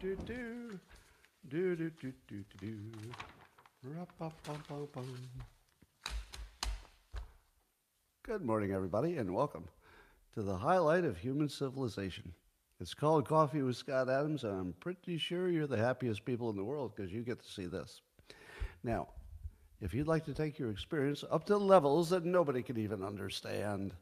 do do do do do do do do. Good morning, everybody, and welcome to the highlight of human civilization. It's called Coffee with Scott Adams, and I'm pretty sure you're the happiest people in the world because you get to see this. Now, if you'd like to take your experience up to levels that nobody can even understand,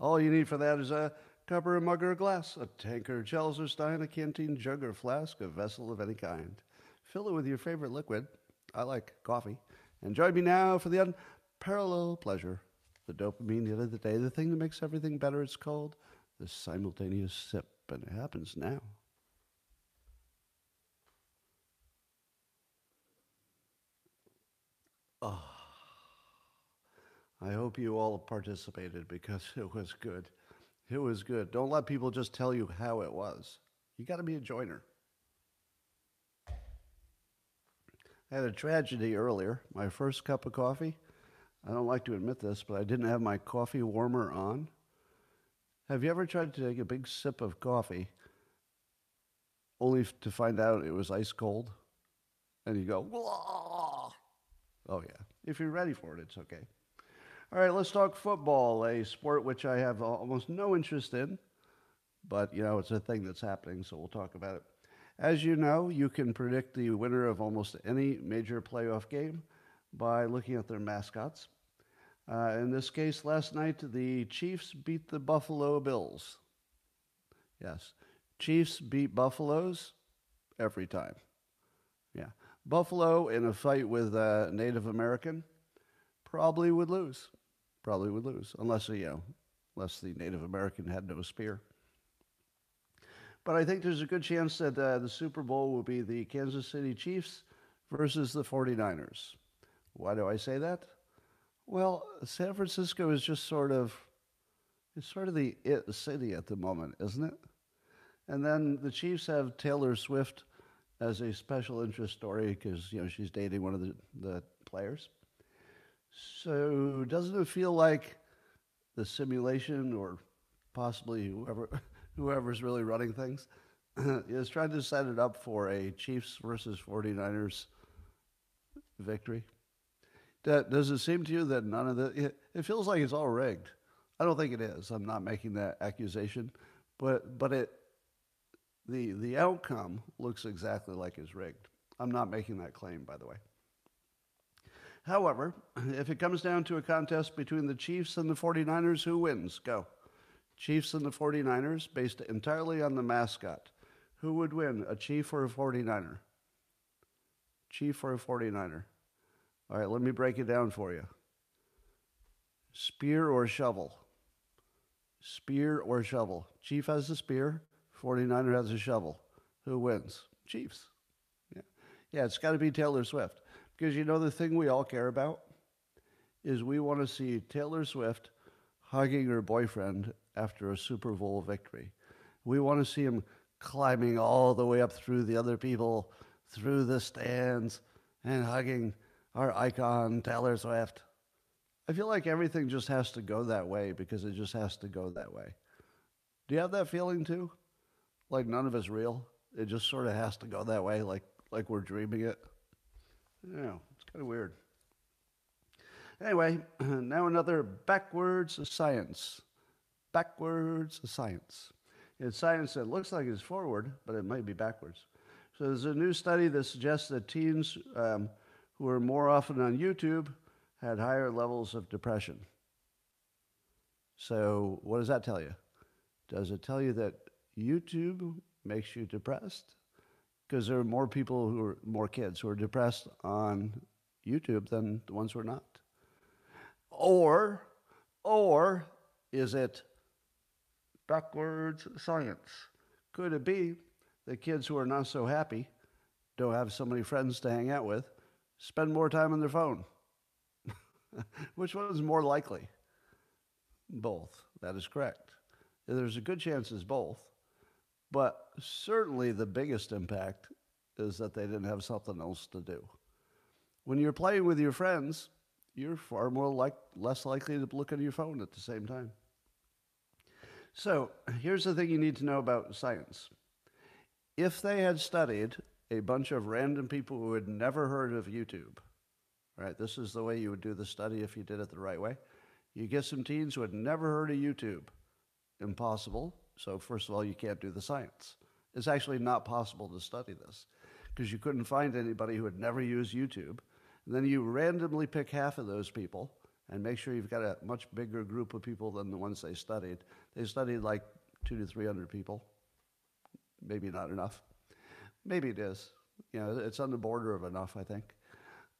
all you need for that is a cup or a mug or glass, a tankard, chalice or stein, a canteen, jug or flask, a vessel of any kind. Fill it with your favorite liquid. I like coffee. And join me now for the unparalleled pleasure, the dopamine hit of the day, the thing that makes everything better. It's called the simultaneous sip, and it happens now. Oh, I hope you all participated because it was good. It was good. Don't let people just tell you how it was. You got to be a joiner. I had a tragedy earlier. My first cup of coffee. I don't like to admit this, but I didn't have my coffee warmer on. Have you ever tried to take a big sip of coffee only to find out it was ice cold? And you go, Whoa! oh yeah. If you're ready for it, it's okay. All right, let's talk football, a sport which I have almost no interest in, but you know, it's a thing that's happening, so we'll talk about it. As you know, you can predict the winner of almost any major playoff game by looking at their mascots. Uh, in this case, last night, the Chiefs beat the Buffalo Bills. Yes, Chiefs beat Buffaloes every time. Yeah. Buffalo in a fight with a Native American probably would lose. Probably would lose, unless, you know, unless the Native American had no spear. But I think there's a good chance that uh, the Super Bowl will be the Kansas City Chiefs versus the 49ers. Why do I say that? Well, San Francisco is just sort of, it's sort of the it city at the moment, isn't it? And then the Chiefs have Taylor Swift as a special interest story because you know she's dating one of the, the players. So doesn't it feel like the simulation or possibly whoever whoever's really running things is trying to set it up for a Chiefs versus 49ers victory? Does it seem to you that none of the it, it feels like it's all rigged? I don't think it is. I'm not making that accusation, but but it the the outcome looks exactly like it's rigged. I'm not making that claim, by the way. However, if it comes down to a contest between the Chiefs and the 49ers, who wins? Go. Chiefs and the 49ers, based entirely on the mascot. Who would win, a Chief or a 49er? Chief or a 49er? All right, let me break it down for you. Spear or shovel? Spear or shovel? Chief has a spear, 49er has a shovel. Who wins? Chiefs. Yeah, yeah it's got to be Taylor Swift. Because you know the thing we all care about is we want to see Taylor Swift hugging her boyfriend after a Super Bowl victory. We want to see him climbing all the way up through the other people, through the stands, and hugging our icon, Taylor Swift. I feel like everything just has to go that way because it just has to go that way. Do you have that feeling too? Like none of it's real. It just sort of has to go that way, like like we're dreaming it. Yeah, it's kind of weird. Anyway, now another backwards science. Backwards science. It's science that looks like it's forward, but it might be backwards. So there's a new study that suggests that teens um, who are more often on YouTube had higher levels of depression. So what does that tell you? Does it tell you that YouTube makes you depressed? Because there are more people who are more kids who are depressed on YouTube than the ones who are not. Or, or is it backwards science? Could it be that kids who are not so happy don't have so many friends to hang out with, spend more time on their phone? Which one is more likely? Both. That is correct. There's a good chance it's both. But certainly the biggest impact is that they didn't have something else to do. When you're playing with your friends, you're far more like less likely to look at your phone at the same time. So here's the thing you need to know about science. if they had studied a bunch of random people who had never heard of YouTube, right? This is the way you would do the study if you did it the right way. You get some teens who had never heard of YouTube. Impossible. So, first of all, you can't do the science. It's actually not possible to study this because you couldn't find anybody who had never used YouTube. And then you randomly pick half of those people and make sure you've got a much bigger group of people than the ones they studied. They studied like two to 300 people. Maybe not enough. Maybe it is. You know, it's on the border of enough, I think.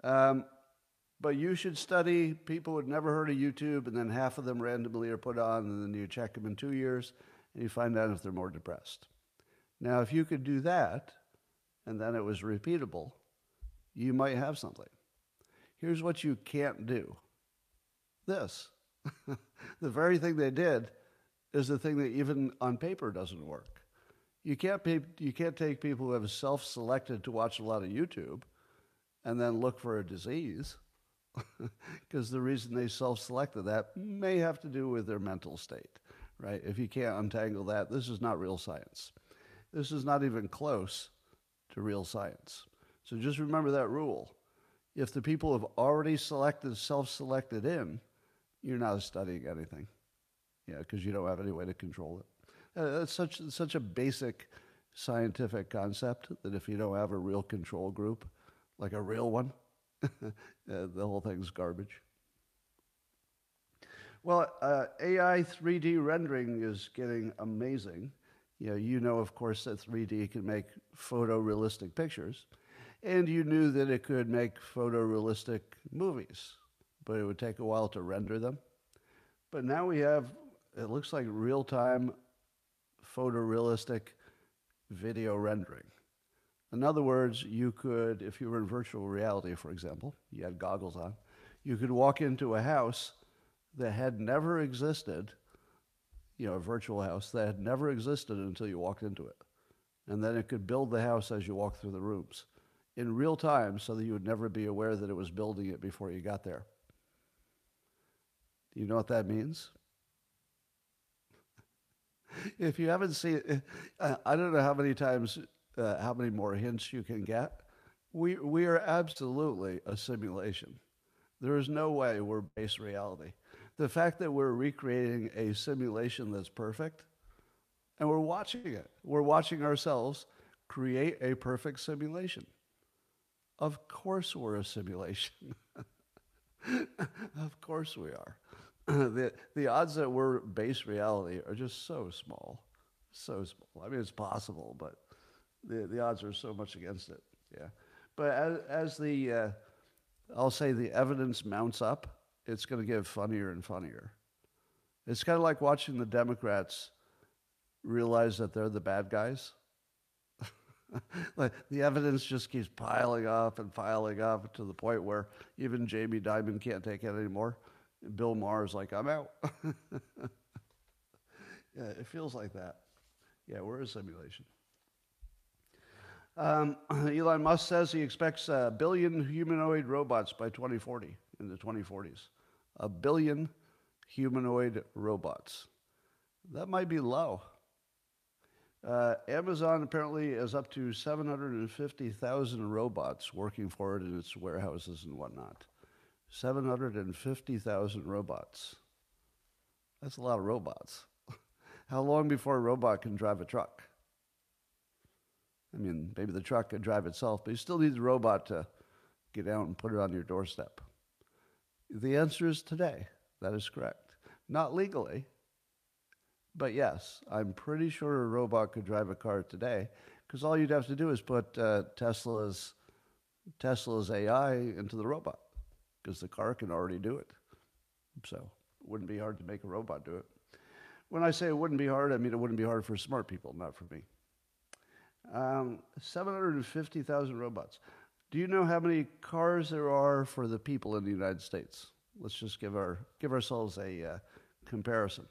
Um, but you should study people who'd never heard of YouTube, and then half of them randomly are put on, and then you check them in two years, you find out if they're more depressed. Now, if you could do that, and then it was repeatable, you might have something. Here's what you can't do this. the very thing they did is the thing that even on paper doesn't work. You can't, you can't take people who have self selected to watch a lot of YouTube and then look for a disease because the reason they self selected that may have to do with their mental state, right? If you can't untangle that, this is not real science. This is not even close to real science. So just remember that rule. If the people have already selected, self selected in, you're not studying anything. Yeah, because you don't have any way to control it. Uh, it's such, such a basic scientific concept that if you don't have a real control group, like a real one, uh, the whole thing's garbage. Well, uh, AI 3D rendering is getting amazing. You know, you know, of course, that 3D can make photorealistic pictures, and you knew that it could make photorealistic movies, but it would take a while to render them. But now we have, it looks like real time photorealistic video rendering. In other words, you could, if you were in virtual reality, for example, you had goggles on, you could walk into a house that had never existed you know, a virtual house that had never existed until you walked into it. And then it could build the house as you walk through the rooms in real time so that you would never be aware that it was building it before you got there. Do you know what that means? if you haven't seen I don't know how many times, uh, how many more hints you can get. We, we are absolutely a simulation. There is no way we're base reality the fact that we're recreating a simulation that's perfect and we're watching it. We're watching ourselves create a perfect simulation. Of course, we're a simulation. of course, we are. the, the odds that we're base reality are just so small. So small. I mean, it's possible, but the, the odds are so much against it. Yeah. But as, as the, uh, I'll say the evidence mounts up, it's going to get funnier and funnier. It's kind of like watching the Democrats realize that they're the bad guys. like the evidence just keeps piling up and piling up to the point where even Jamie Dimon can't take it anymore. Bill Maher is like, I'm out. yeah, it feels like that. Yeah, we're a simulation. Um, Elon Musk says he expects a billion humanoid robots by 2040 in the 2040s. A billion humanoid robots. That might be low. Uh, Amazon apparently is up to 750,000 robots working for it in its warehouses and whatnot. 750,000 robots. That's a lot of robots. How long before a robot can drive a truck? I mean, maybe the truck can drive itself, but you still need the robot to get out and put it on your doorstep. The answer is today. That is correct. Not legally, but yes, I'm pretty sure a robot could drive a car today because all you'd have to do is put uh, Tesla's Tesla's AI into the robot because the car can already do it. So it wouldn't be hard to make a robot do it. When I say it wouldn't be hard, I mean it wouldn't be hard for smart people, not for me. Um, 750,000 robots. Do you know how many cars there are for the people in the United States? Let's just give, our, give ourselves a uh, comparison.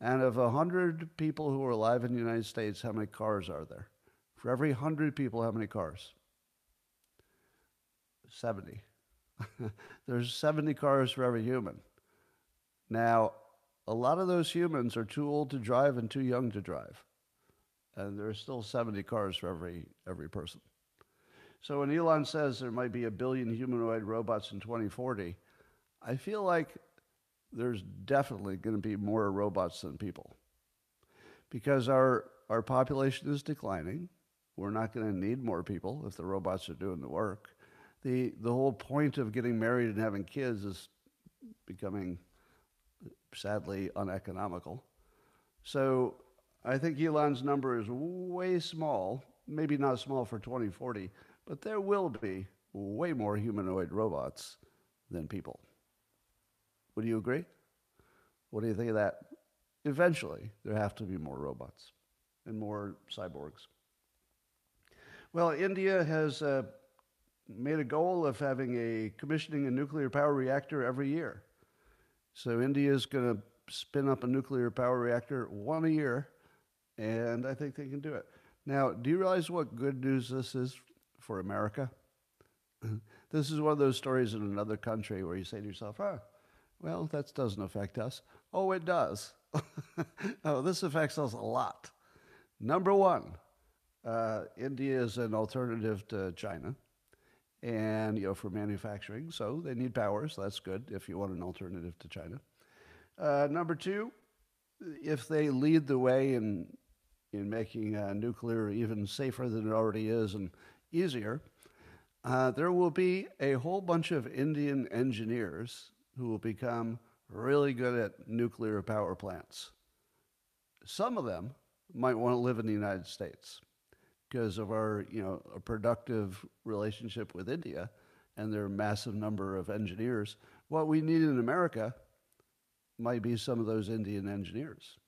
And of 100 people who are alive in the United States, how many cars are there? For every 100 people, how many cars? 70. There's 70 cars for every human. Now, a lot of those humans are too old to drive and too young to drive. and there's still 70 cars for every, every person. So when Elon says there might be a billion humanoid robots in 2040, I feel like there's definitely going to be more robots than people because our, our population is declining. We're not going to need more people if the robots are doing the work. The, the whole point of getting married and having kids is becoming sadly uneconomical. So I think Elon's number is way small, maybe not small for 2040, but there will be way more humanoid robots than people. Would you agree? What do you think of that? Eventually, there have to be more robots and more cyborgs. Well, India has uh, made a goal of having a commissioning a nuclear power reactor every year. So India is going to spin up a nuclear power reactor one a year, and I think they can do it. Now, do you realize what good news this is for America? this is one of those stories in another country where you say to yourself, "Huh, well, that doesn't affect us." Oh, it does. oh, this affects us a lot. Number one, uh, India is an alternative to China, and you know for manufacturing, so they need power. So that's good if you want an alternative to China. Uh, number two, if they lead the way in in making uh, nuclear even safer than it already is and easier, uh, there will be a whole bunch of Indian engineers who will become really good at nuclear power plants. Some of them might want to live in the United States because of our, you know, a productive relationship with India and their massive number of engineers. What we need in America might be some of those Indian engineers.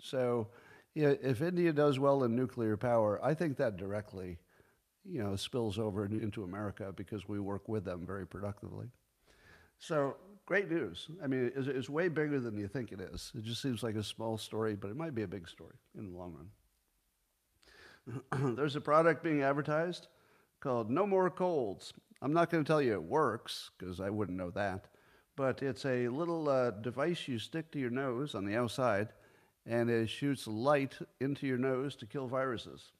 So, yeah, if India does well in nuclear power, I think that directly, you know, spills over into America because we work with them very productively. So, great news. I mean, it's, it's way bigger than you think it is. It just seems like a small story, but it might be a big story in the long run. There's a product being advertised called No More Colds. I'm not going to tell you it works because I wouldn't know that but it's a little uh, device you stick to your nose on the outside, and it shoots light into your nose to kill viruses.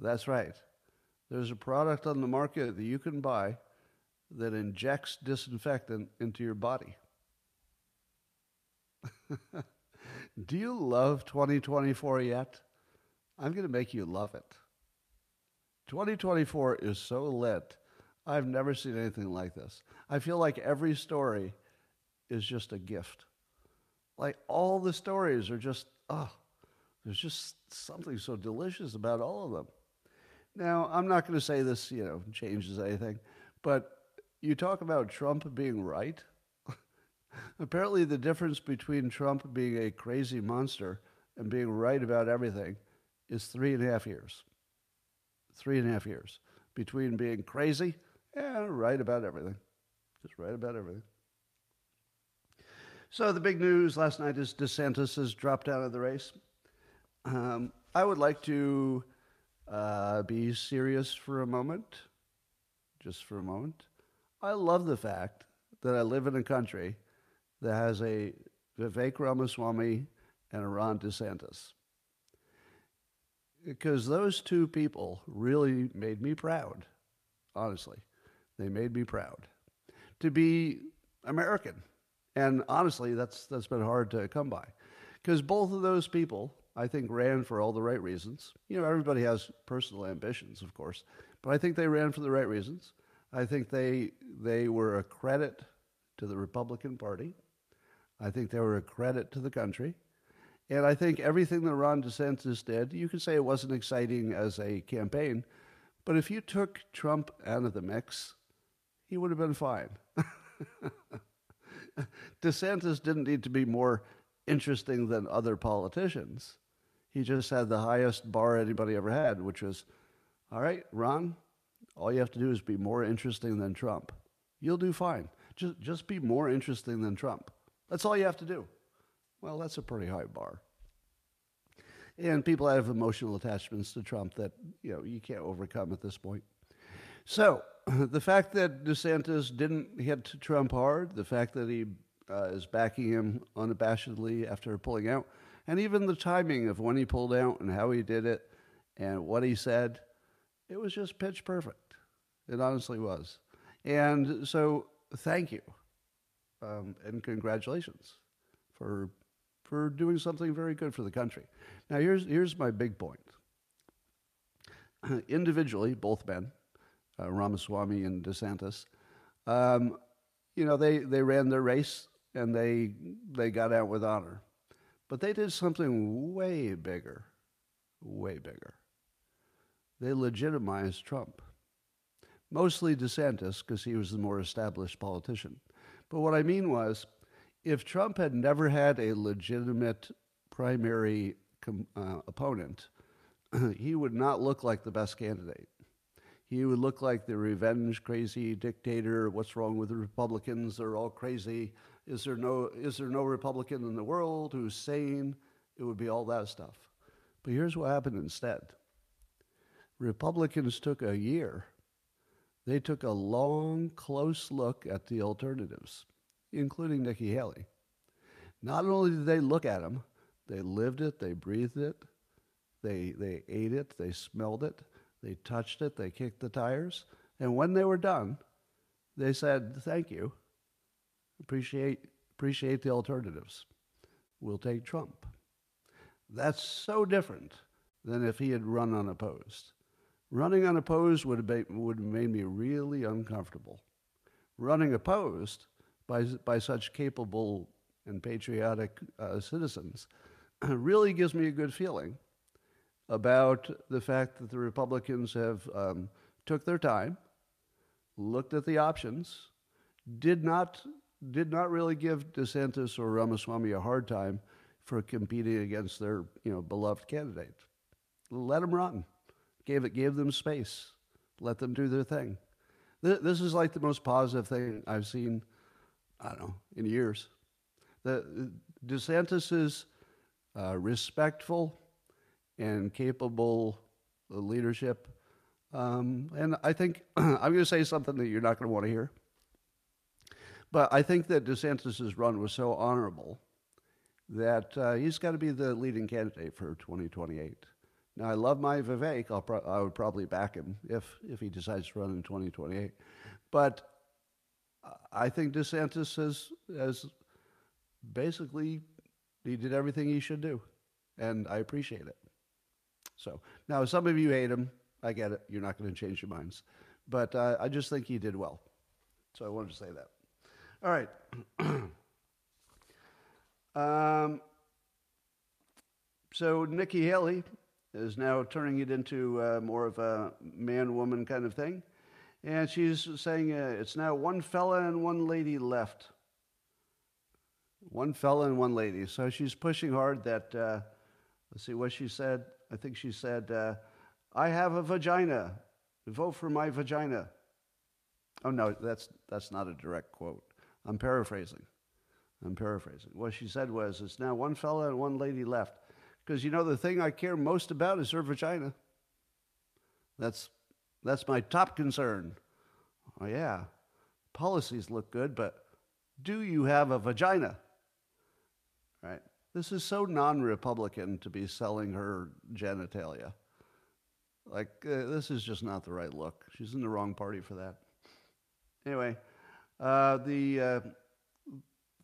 That's right. There's a product on the market that you can buy that injects disinfectant into your body. Do you love 2024 yet? I'm going to make you love it. 2024 is so lit I've never seen anything like this. I feel like every story is just a gift. Like all the stories are just, oh, there's just something so delicious about all of them. Now, I'm not going to say this, you know, changes anything, but you talk about Trump being right. Apparently, the difference between Trump being a crazy monster and being right about everything is three and a half years. Three and a half years between being crazy and right about everything. Just right about everything. So the big news last night is DeSantis has dropped out of the race. Um, I would like to uh, be serious for a moment, just for a moment. I love the fact that I live in a country that has a Vivek Ramaswamy and a Ron DeSantis. Because those two people really made me proud, honestly. They made me proud to be American. And honestly, that's, that's been hard to come by. Because both of those people, I think, ran for all the right reasons. You know, everybody has personal ambitions, of course, but I think they ran for the right reasons. I think they, they were a credit to the Republican Party. I think they were a credit to the country. And I think everything that Ron DeSantis did, you could say it wasn't exciting as a campaign, but if you took Trump out of the mix, he would have been fine. DeSantis didn't need to be more interesting than other politicians. He just had the highest bar anybody ever had, which was, all right, Ron, all you have to do is be more interesting than Trump. You'll do fine. Just, just be more interesting than Trump. That's all you have to do. Well, that's a pretty high bar. And people have emotional attachments to Trump that, you know, you can't overcome at this point. So, the fact that DeSantis didn't hit Trump hard, the fact that he uh, is backing him unabashedly after pulling out, And even the timing of when he pulled out and how he did it and what he said, it was just pitch perfect. It honestly was. And so, thank you. Um, and congratulations for, for doing something very good for the country. Now, here's, here's my big point. Individually, both men, uh, Ramaswamy and DeSantis, um, you know, they, they ran their race and they, they got out with honor. But they did something way bigger, way bigger. They legitimized Trump. Mostly DeSantis, because he was the more established politician. But what I mean was, if Trump had never had a legitimate primary uh, opponent, he would not look like the best candidate. He would look like the revenge crazy dictator. What's wrong with the Republicans? They're all crazy. Is there no is there no Republican in the world who's sane? It would be all that stuff. But here's what happened instead. Republicans took a year. They took a long, close look at the alternatives, including Nikki Haley. Not only did they look at them, they lived it, they breathed it, they, they ate it, they smelled it, they touched it, they kicked the tires. And when they were done, they said, Thank you. Appreciate, appreciate the alternatives. We'll take Trump. That's so different than if he had run unopposed. Running unopposed would have, been, would have made me really uncomfortable. Running opposed by, by such capable and patriotic uh, citizens really gives me a good feeling about the fact that the Republicans have um, took their time, looked at the options, did not did not really give DeSantis or Ramaswamy a hard time for competing against their you know beloved candidate. Let them run. Gave it gave them space. Let them do their thing. This is like the most positive thing I've seen. I don't know in years. The DeSantis is uh, respectful and capable leadership. Um, and I think I'm going to say something that you're not going to want to hear. But I think that DeSantis' run was so honorable that uh, he's got to be the leading candidate for 2028. Now, I love my Vivek. Pro- I would probably back him if, if he decides to run in 2028. But I think DeSantis has, has basically, he did everything he should do. And I appreciate it. So now, some of you hate him. I get it. You're not going to change your minds. But uh, I just think he did well. So I wanted to say that. All right. um, so Nikki Haley is now turning it into uh, more of a man woman kind of thing. And she's saying uh, it's now one fella and one lady left. One fella and one lady. So she's pushing hard that, uh, let's see what she said. I think she said, uh, I have a vagina. Vote for my vagina. Oh, no, that's, that's not a direct quote. I'm paraphrasing. I'm paraphrasing. What she said was, it's now one fella and one lady left. Because, you know, the thing I care most about is her vagina. That's, that's my top concern. Oh, yeah, policies look good, but do you have a vagina? Right? This is so non Republican to be selling her genitalia. Like, uh, this is just not the right look. She's in the wrong party for that. Anyway, uh, the, uh,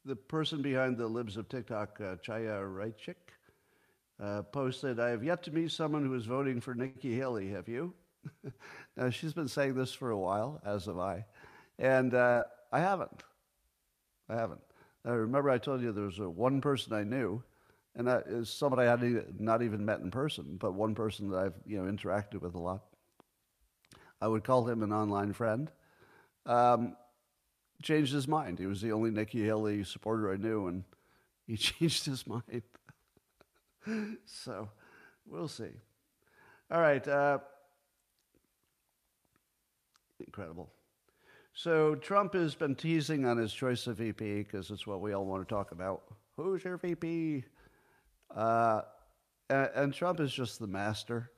the person behind the libs of TikTok, uh, Chaya Raichik, uh, posted, I have yet to meet someone who is voting for Nikki Haley. Have you? now, she's been saying this for a while, as have I. And uh, I haven't. I haven't. I remember I told you there was a one person I knew, and that is somebody I had not even met in person, but one person that I've you know interacted with a lot. I would call him an online friend. Um, changed his mind. He was the only Nikki Haley supporter I knew, and he changed his mind. so we'll see. All right. Uh, incredible. So Trump has been teasing on his choice of VP because it's what we all want to talk about. Who's your VP? Uh, and, and, Trump is just the master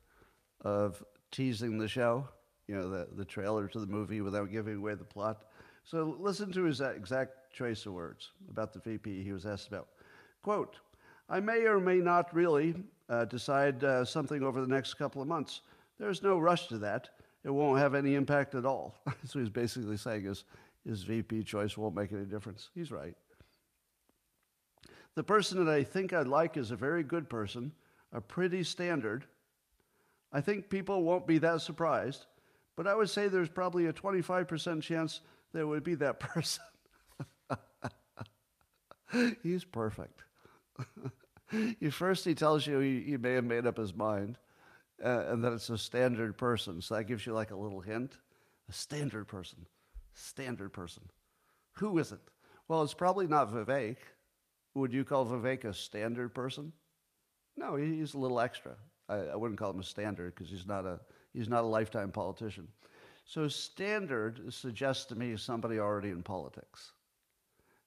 of teasing the show, you know, the, the trailer to the movie without giving away the plot. So listen to his exact choice of words about the VP he was asked about. Quote, I may or may not really uh, decide uh, something over the next couple of months. There's no rush to that. It won't have any impact at all. so he's basically saying his, his VP choice won't make any difference. He's right. The person that I think I'd like is a very good person, a pretty standard. I think people won't be that surprised, but I would say there's probably a 25% chance there would be that person. He's perfect. First, he tells you he, may have made up his mind, uh, and that it's a standard person. So that gives you like a little hint. A standard person. Standard person. Who is it? Well, it's probably not Vivek. Would you call Vivek a standard person? No, he's a little extra. I, I wouldn't call him a standard because he's not a he's not a lifetime politician. So standard suggests to me somebody already in politics.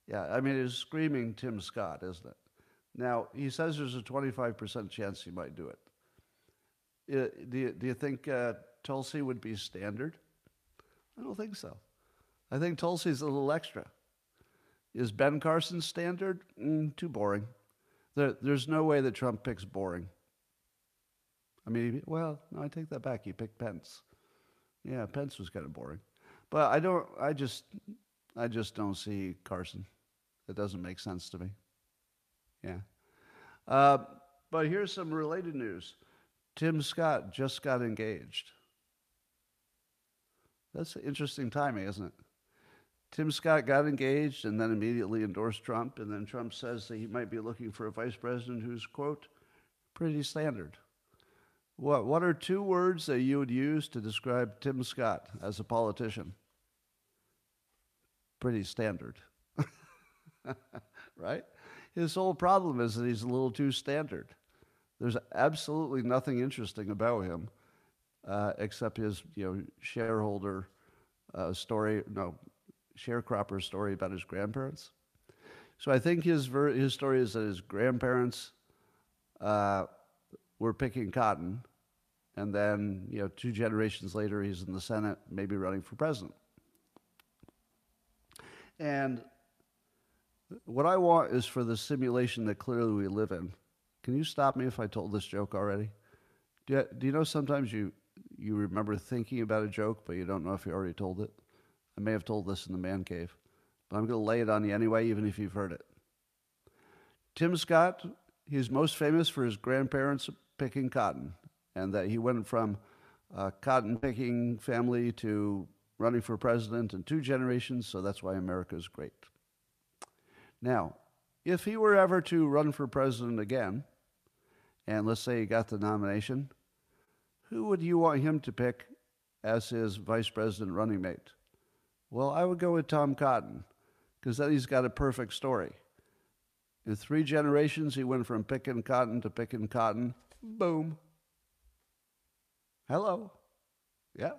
Yeah, I mean, it's screaming Tim Scott, isn't it? Now, he says there's a 25% chance he might do it. Uh, do, you, do you think uh, Tulsi would be standard? I don't think so. I think Tulsi's a little extra. Is Ben Carson standard? Mm, too boring. There, there's no way that Trump picks boring. I mean, well, no, I take that back. He picked Pence. Yeah, Pence was kind of boring. But I don't, I just, I just don't see Carson. It doesn't make sense to me. Yeah. Uh, but here's some related news Tim Scott just got engaged. That's interesting timing, isn't it? Tim Scott got engaged and then immediately endorsed Trump, and then Trump says that he might be looking for a vice president who's, quote, pretty standard. What, what are two words that you would use to describe Tim Scott as a politician? Pretty standard. right? His whole problem is that he's a little too standard. There's absolutely nothing interesting about him uh, except his you know, shareholder uh, story, no, sharecropper story about his grandparents. So I think his, ver- his story is that his grandparents uh, were picking cotton, and then you know two generations later he's in the Senate, maybe running for president. And what I want is for the simulation that clearly we live in. Can you stop me if I told this joke already? Do you, do you know sometimes you you remember thinking about a joke, but you don't know if you already told it? I may have told this in the man cave, but I'm going to lay it on you anyway, even if you've heard it. Tim Scott, he's most famous for his grandparents picking cotton, and that he went from a cotton picking family to running for president in two generations, so that's why America is great. Now, if he were ever to run for president again, and let's say he got the nomination, who would you want him to pick as his vice president running mate? Well, I would go with Tom Cotton, because then he's got a perfect story. In three generations, he went from picking cotton to picking cotton. Boom. Hello. Yeah.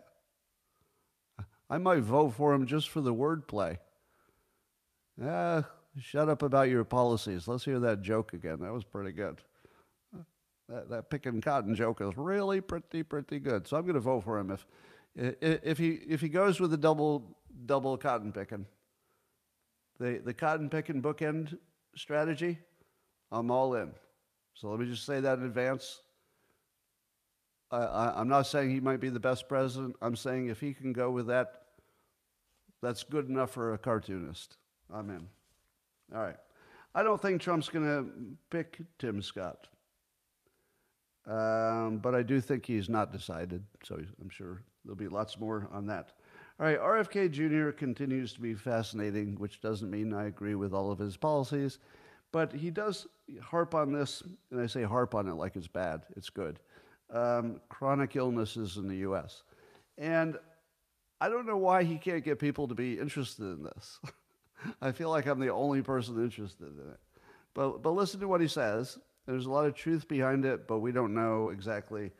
I might vote for him just for the wordplay. Ah, shut up about your policies. Let's hear that joke again. That was pretty good. That, that picking cotton joke is really pretty, pretty good. So I'm going to vote for him if, if he if he goes with the double double cotton picking, the the cotton picking bookend strategy, I'm all in. So let me just say that in advance. I, am not saying he might be the best president. I'm saying if he can go with that, that's good enough for a cartoonist. I'm in. All right. I don't think Trump's going to pick Tim Scott. Um, but I do think he's not decided, so I'm sure there'll be lots more on that. All right, RFK Jr. continues to be fascinating, which doesn't mean I agree with all of his policies, but he does harp on this, and I say harp on it like it's bad, it's good. Um, chronic illnesses in the U.S. And I don't know why he can't get people to be interested in this. I feel like I'm the only person interested in it. But, but listen to what he says. There's a lot of truth behind it, but we don't know exactly.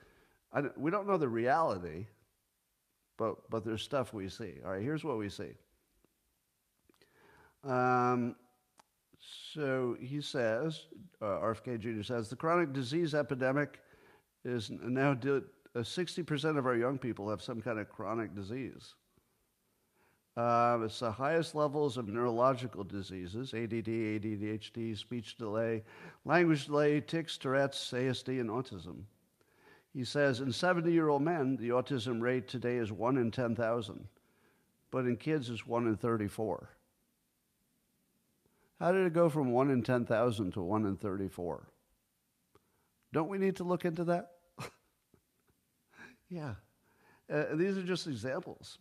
We don't know the reality but, but there's stuff we see. All right, here's what we see. Um, so he says, uh, RFK Jr. says, the chronic disease epidemic is now, uh, 60% of our young people have some kind of chronic disease. Uh, it's the highest levels of neurological diseases ADD, ADHD, speech delay, language delay, tics, Tourette's, ASD, and autism. He says in 70 year old men, the autism rate today is 1 in 10,000, but in kids, it's 1 in 34. How did it go from 1 in 10,000 to 1 in 34? Don't we need to look into that? yeah. Uh, these are just examples.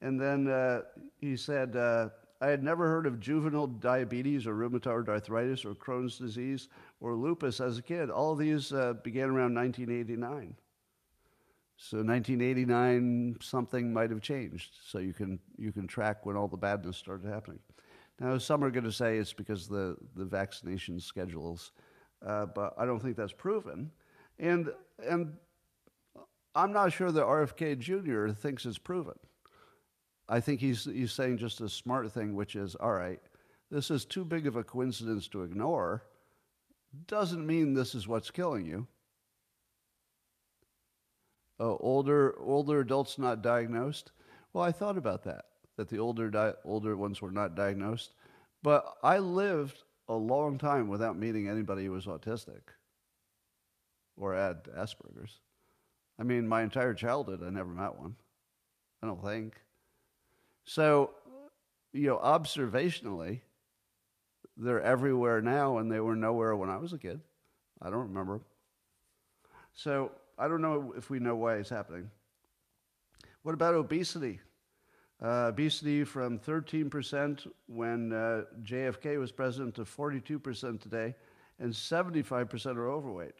And then uh, he said, uh, I had never heard of juvenile diabetes or rheumatoid arthritis or Crohn's disease or lupus as a kid. All these uh, began around 1989. So 1989, something might have changed. So you can, you can track when all the badness started happening. Now, some are going to say it's because the, the vaccination schedules, uh, but I don't think that's proven. And, and I'm not sure that RFK Jr. thinks it's proven. I think he's, he's saying just a smart thing, which is all right, this is too big of a coincidence to ignore. Doesn't mean this is what's killing you. Uh, older, older adults not diagnosed. Well, I thought about that, that the older, di- older ones were not diagnosed. But I lived a long time without meeting anybody who was autistic or had Asperger's. I mean, my entire childhood, I never met one. I don't think. So, you know, observationally, they're everywhere now, and they were nowhere when I was a kid. I don't remember. So, I don't know if we know why it's happening. What about obesity? Uh, obesity from 13% when uh, JFK was president to 42% today, and 75% are overweight.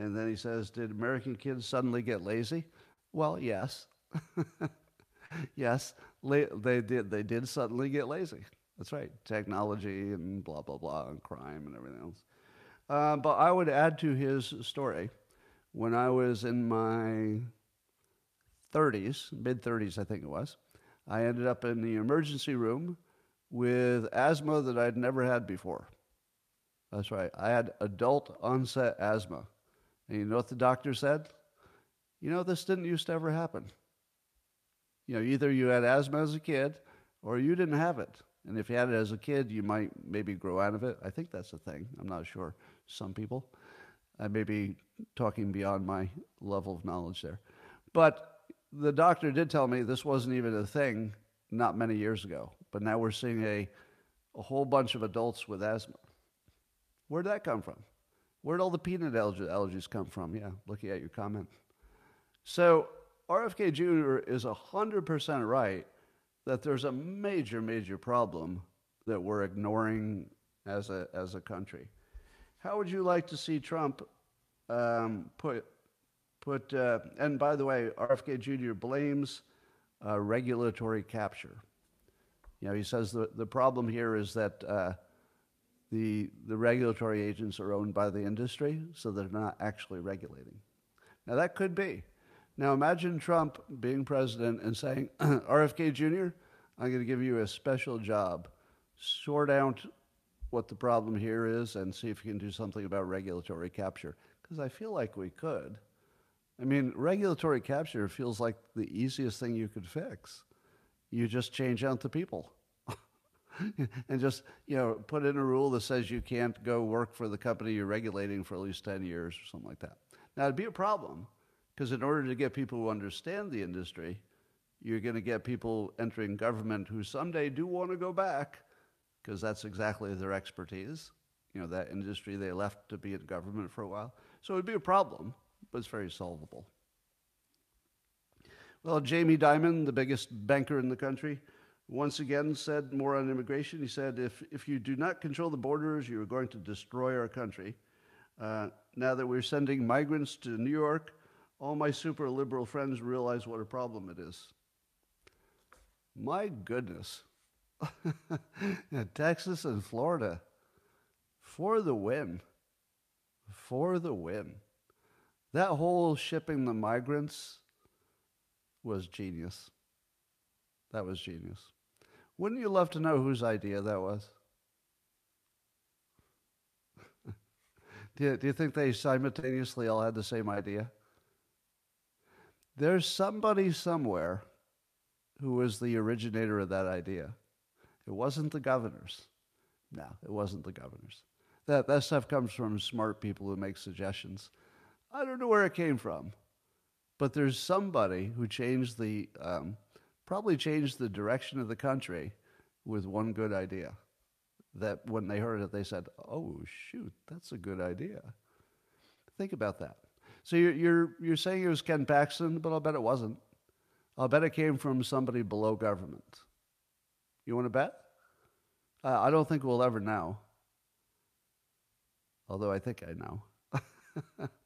And then he says, Did American kids suddenly get lazy? Well, yes. yes, they did. They did suddenly get lazy. That's right. Technology and blah, blah, blah, and crime and everything else. Uh, but I would add to his story when I was in my 30s, mid 30s, I think it was, I ended up in the emergency room with asthma that I'd never had before. That's right. I had adult onset asthma. And you know what the doctor said? You know, this didn't used to ever happen. You know, either you had asthma as a kid or you didn't have it. And if you had it as a kid, you might maybe grow out of it. I think that's a thing. I'm not sure. Some people. I may be talking beyond my level of knowledge there. But the doctor did tell me this wasn't even a thing not many years ago. But now we're seeing a, a whole bunch of adults with asthma. Where'd that come from? Where'd all the peanut allergies come from? Yeah, looking at your comment. So RFK Jr. is 100% right that there's a major, major problem that we're ignoring as a, as a country. How would you like to see Trump um, put, put uh, and by the way, RFK Jr. blames uh, regulatory capture. You know, he says the, the problem here is that uh, the, the regulatory agents are owned by the industry, so they're not actually regulating. Now, that could be. Now, imagine Trump being president and saying, RFK Jr., I'm going to give you a special job. Sort out what the problem here is and see if you can do something about regulatory capture. Because I feel like we could. I mean, regulatory capture feels like the easiest thing you could fix. You just change out the people. and just you know put in a rule that says you can't go work for the company you're regulating for at least 10 years or something like that now it'd be a problem because in order to get people who understand the industry you're going to get people entering government who someday do want to go back because that's exactly their expertise you know that industry they left to be in government for a while so it'd be a problem but it's very solvable well jamie dimon the biggest banker in the country once again said more on immigration. He said, if, if you do not control the borders, you are going to destroy our country. Uh, now that we're sending migrants to New York, all my super liberal friends realize what a problem it is. My goodness. Texas and Florida, for the win. For the win. That whole shipping the migrants was genius. That was genius. Wouldn't you love to know whose idea that was? do, you, do you think they simultaneously all had the same idea? There's somebody somewhere who was the originator of that idea. It wasn't the governors. No, it wasn't the governors. That, that stuff comes from smart people who make suggestions. I don't know where it came from, but there's somebody who changed the, um, probably changed the direction of the country with one good idea. That when they heard it, they said, oh, shoot, that's a good idea. Think about that. So you're, you're, you're saying it was Ken Paxton, but I'll bet it wasn't. I'll bet it came from somebody below government. You want to bet? Uh, I don't think we'll ever know. Although I think I know.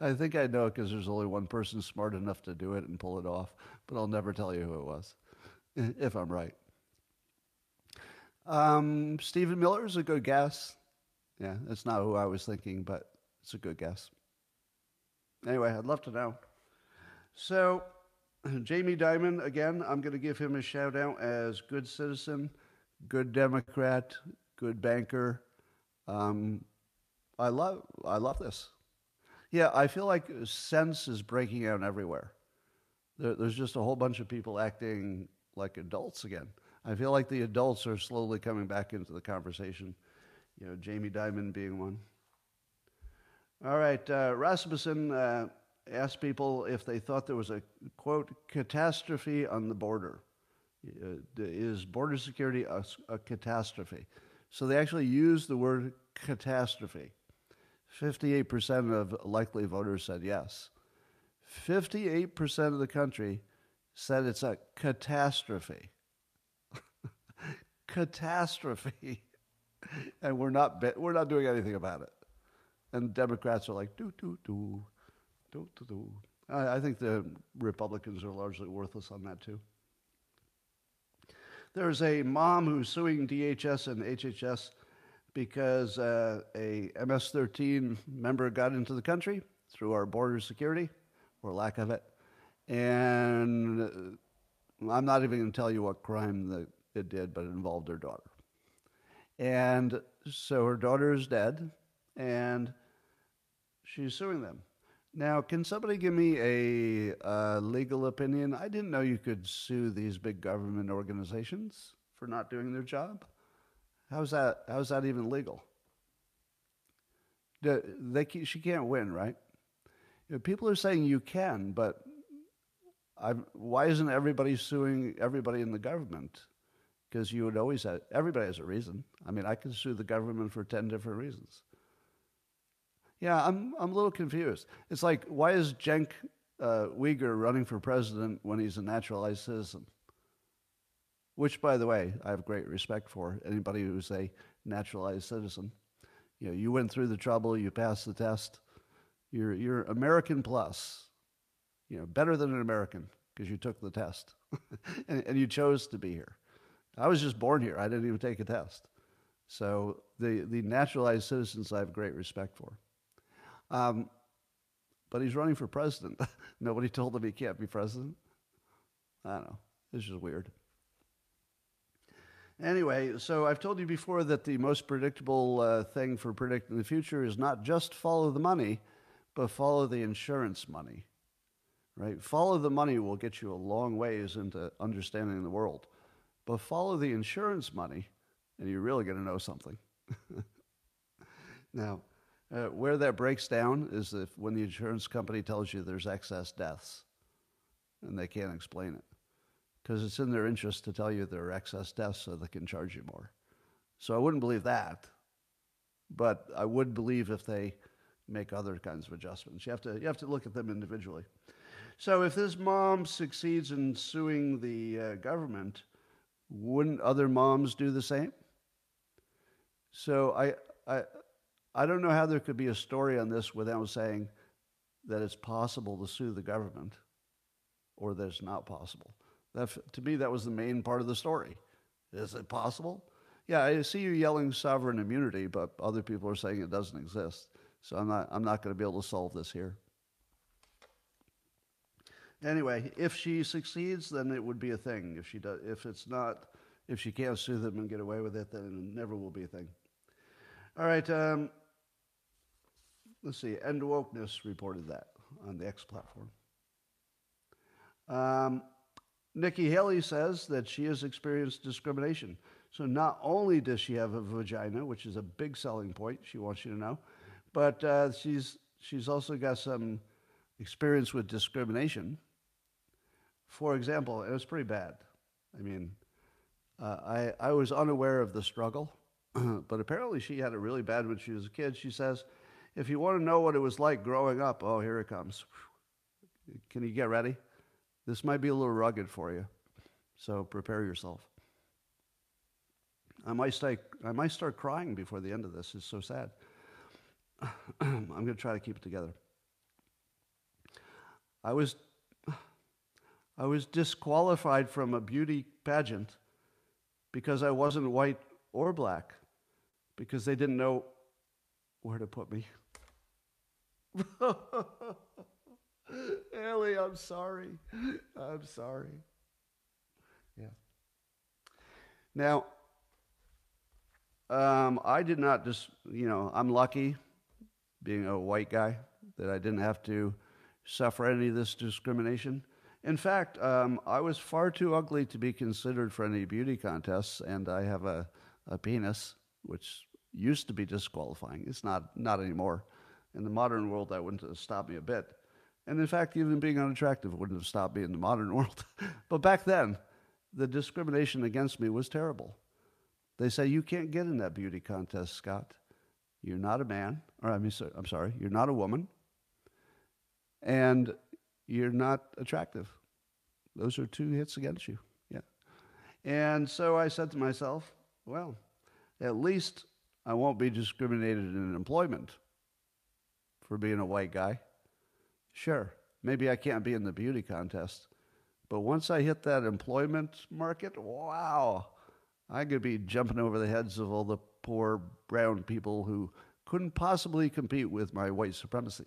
I think I know because there's only one person smart enough to do it and pull it off, but I'll never tell you who it was, if I'm right. Um, Stephen Miller is a good guess. Yeah, that's not who I was thinking, but it's a good guess. Anyway, I'd love to know. So, Jamie Dimon, again, I'm going to give him a shout out as good citizen, good Democrat, good banker. Um, I love, I love this. Yeah, I feel like sense is breaking out everywhere. There, there's just a whole bunch of people acting like adults again. I feel like the adults are slowly coming back into the conversation. You know, Jamie Dimon being one. All right, uh, Rasmussen uh, asked people if they thought there was a quote catastrophe on the border. Uh, is border security a, a catastrophe? So they actually used the word catastrophe. 58% of likely voters said yes. 58% of the country said it's a catastrophe. catastrophe. and we're not, we're not doing anything about it. And Democrats are like, do, do, do, do, do, do. I, I think the Republicans are largely worthless on that too. There's a mom who's suing DHS and HHS because uh, a MS 13 member got into the country through our border security, or lack of it. And uh, I'm not even going to tell you what crime that it did, but it involved her daughter. And so her daughter is dead, and she's suing them. Now, can somebody give me a uh, legal opinion? I didn't know you could sue these big government organizations for not doing their job. How's that? How's that even legal? They, she can't win, right? You know, people are saying you can, but I'm, why isn't everybody suing everybody in the government? Because you would always have, everybody has a reason. I mean, I could sue the government for 10 different reasons. Yeah, I'm, I'm a little confused. It's like, why is Cenk uh, Uygur running for president when he's a naturalized citizen? Which, by the way, I have great respect for anybody who's a naturalized citizen. You know, you went through the trouble, you passed the test. You're, you're American plus. You know, better than an American because you took the test and, and you chose to be here. I was just born here. I didn't even take a test. So the, the naturalized citizens I have great respect for. Um, but he's running for president. Nobody told him he can't be president. I don't know. It's just weird. Anyway, so I've told you before that the most predictable uh, thing for predicting the future is not just follow the money, but follow the insurance money. Right? Follow the money will get you a long ways into understanding the world. But follow the insurance money, and you're really going to know something. now, uh, where that breaks down is if when the insurance company tells you there's excess deaths and they can't explain it because it's in their interest to tell you there are excess deaths so they can charge you more. So I wouldn't believe that, but I would believe if they make other kinds of adjustments. You have to, you have to look at them individually. So if this mom succeeds in suing the uh, government, wouldn't other moms do the same? So I, I, I don't know how there could be a story on this without saying that it's possible to sue the government or that it's not possible. That, to me, that was the main part of the story. Is it possible? Yeah, I see you yelling sovereign immunity, but other people are saying it doesn't exist. So I'm not, I'm not going to be able to solve this here. Anyway, if she succeeds, then it would be a thing. If she does, if it's not, if she can't sue them and get away with it, then it never will be a thing. All right. Um, let's see, End Wokeness reported that on the X platform. Um, Nikki Haley says that she has experienced discrimination. So not only does she have a vagina, which is a big selling point, she wants you to know, but uh, she's she's also got some experience with discrimination. For example, it was pretty bad. I mean, uh, I I was unaware of the struggle, but apparently she had it really bad when she was a kid. She says, if you want to know what it was like growing up, oh, here it comes. Can you get ready? This might be a little rugged for you, so prepare yourself. I might start, I might start crying before the end of this. It's so sad. I'm going to try to keep it together. I was, I was disqualified from a beauty pageant because I wasn't white or black, because they didn't know where to put me. Ellie, I'm sorry. I'm sorry. Yeah. Now, um, I did not just, you know, I'm lucky being a white guy that I didn't have to suffer any of this discrimination. In fact, um, I was far too ugly to be considered for any beauty contests, and I have a, a penis, which used to be disqualifying. It's not, not anymore. In the modern world, that wouldn't stopped me a bit. And in fact, even being unattractive wouldn't have stopped me in the modern world. but back then, the discrimination against me was terrible. They say, You can't get in that beauty contest, Scott. You're not a man, or I mean, I'm sorry, you're not a woman, and you're not attractive. Those are two hits against you. Yeah. And so I said to myself, Well, at least I won't be discriminated in employment for being a white guy. Sure, maybe I can't be in the beauty contest. But once I hit that employment market, wow, I could be jumping over the heads of all the poor brown people who couldn't possibly compete with my white supremacy.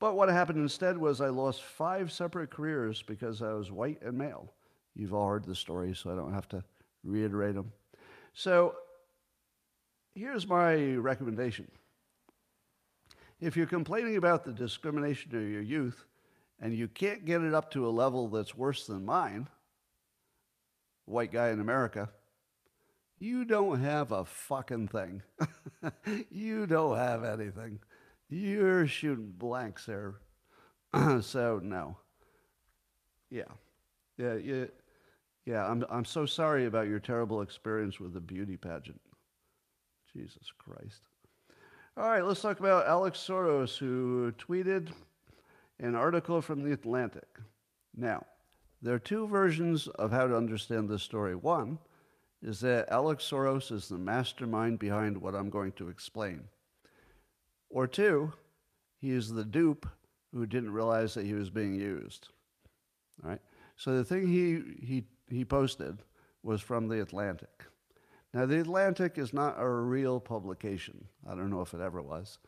But what happened instead was I lost five separate careers because I was white and male. You've all heard the story, so I don't have to reiterate them. So here's my recommendation if you're complaining about the discrimination of your youth and you can't get it up to a level that's worse than mine, white guy in America, you don't have a fucking thing. you don't have anything. You're shooting blanks there. so no. Yeah. Yeah, yeah. Yeah, I'm I'm so sorry about your terrible experience with the beauty pageant. Jesus Christ. All right, let's talk about Alex Soros, who tweeted an article from The Atlantic. Now, there are two versions of how to understand this story. One is that Alex Soros is the mastermind behind what I'm going to explain. Or two, he is the dupe who didn't realize that he was being used. All right? So the thing he, he, he posted was from The Atlantic. Now, The Atlantic is not a real publication. I don't know if it ever was.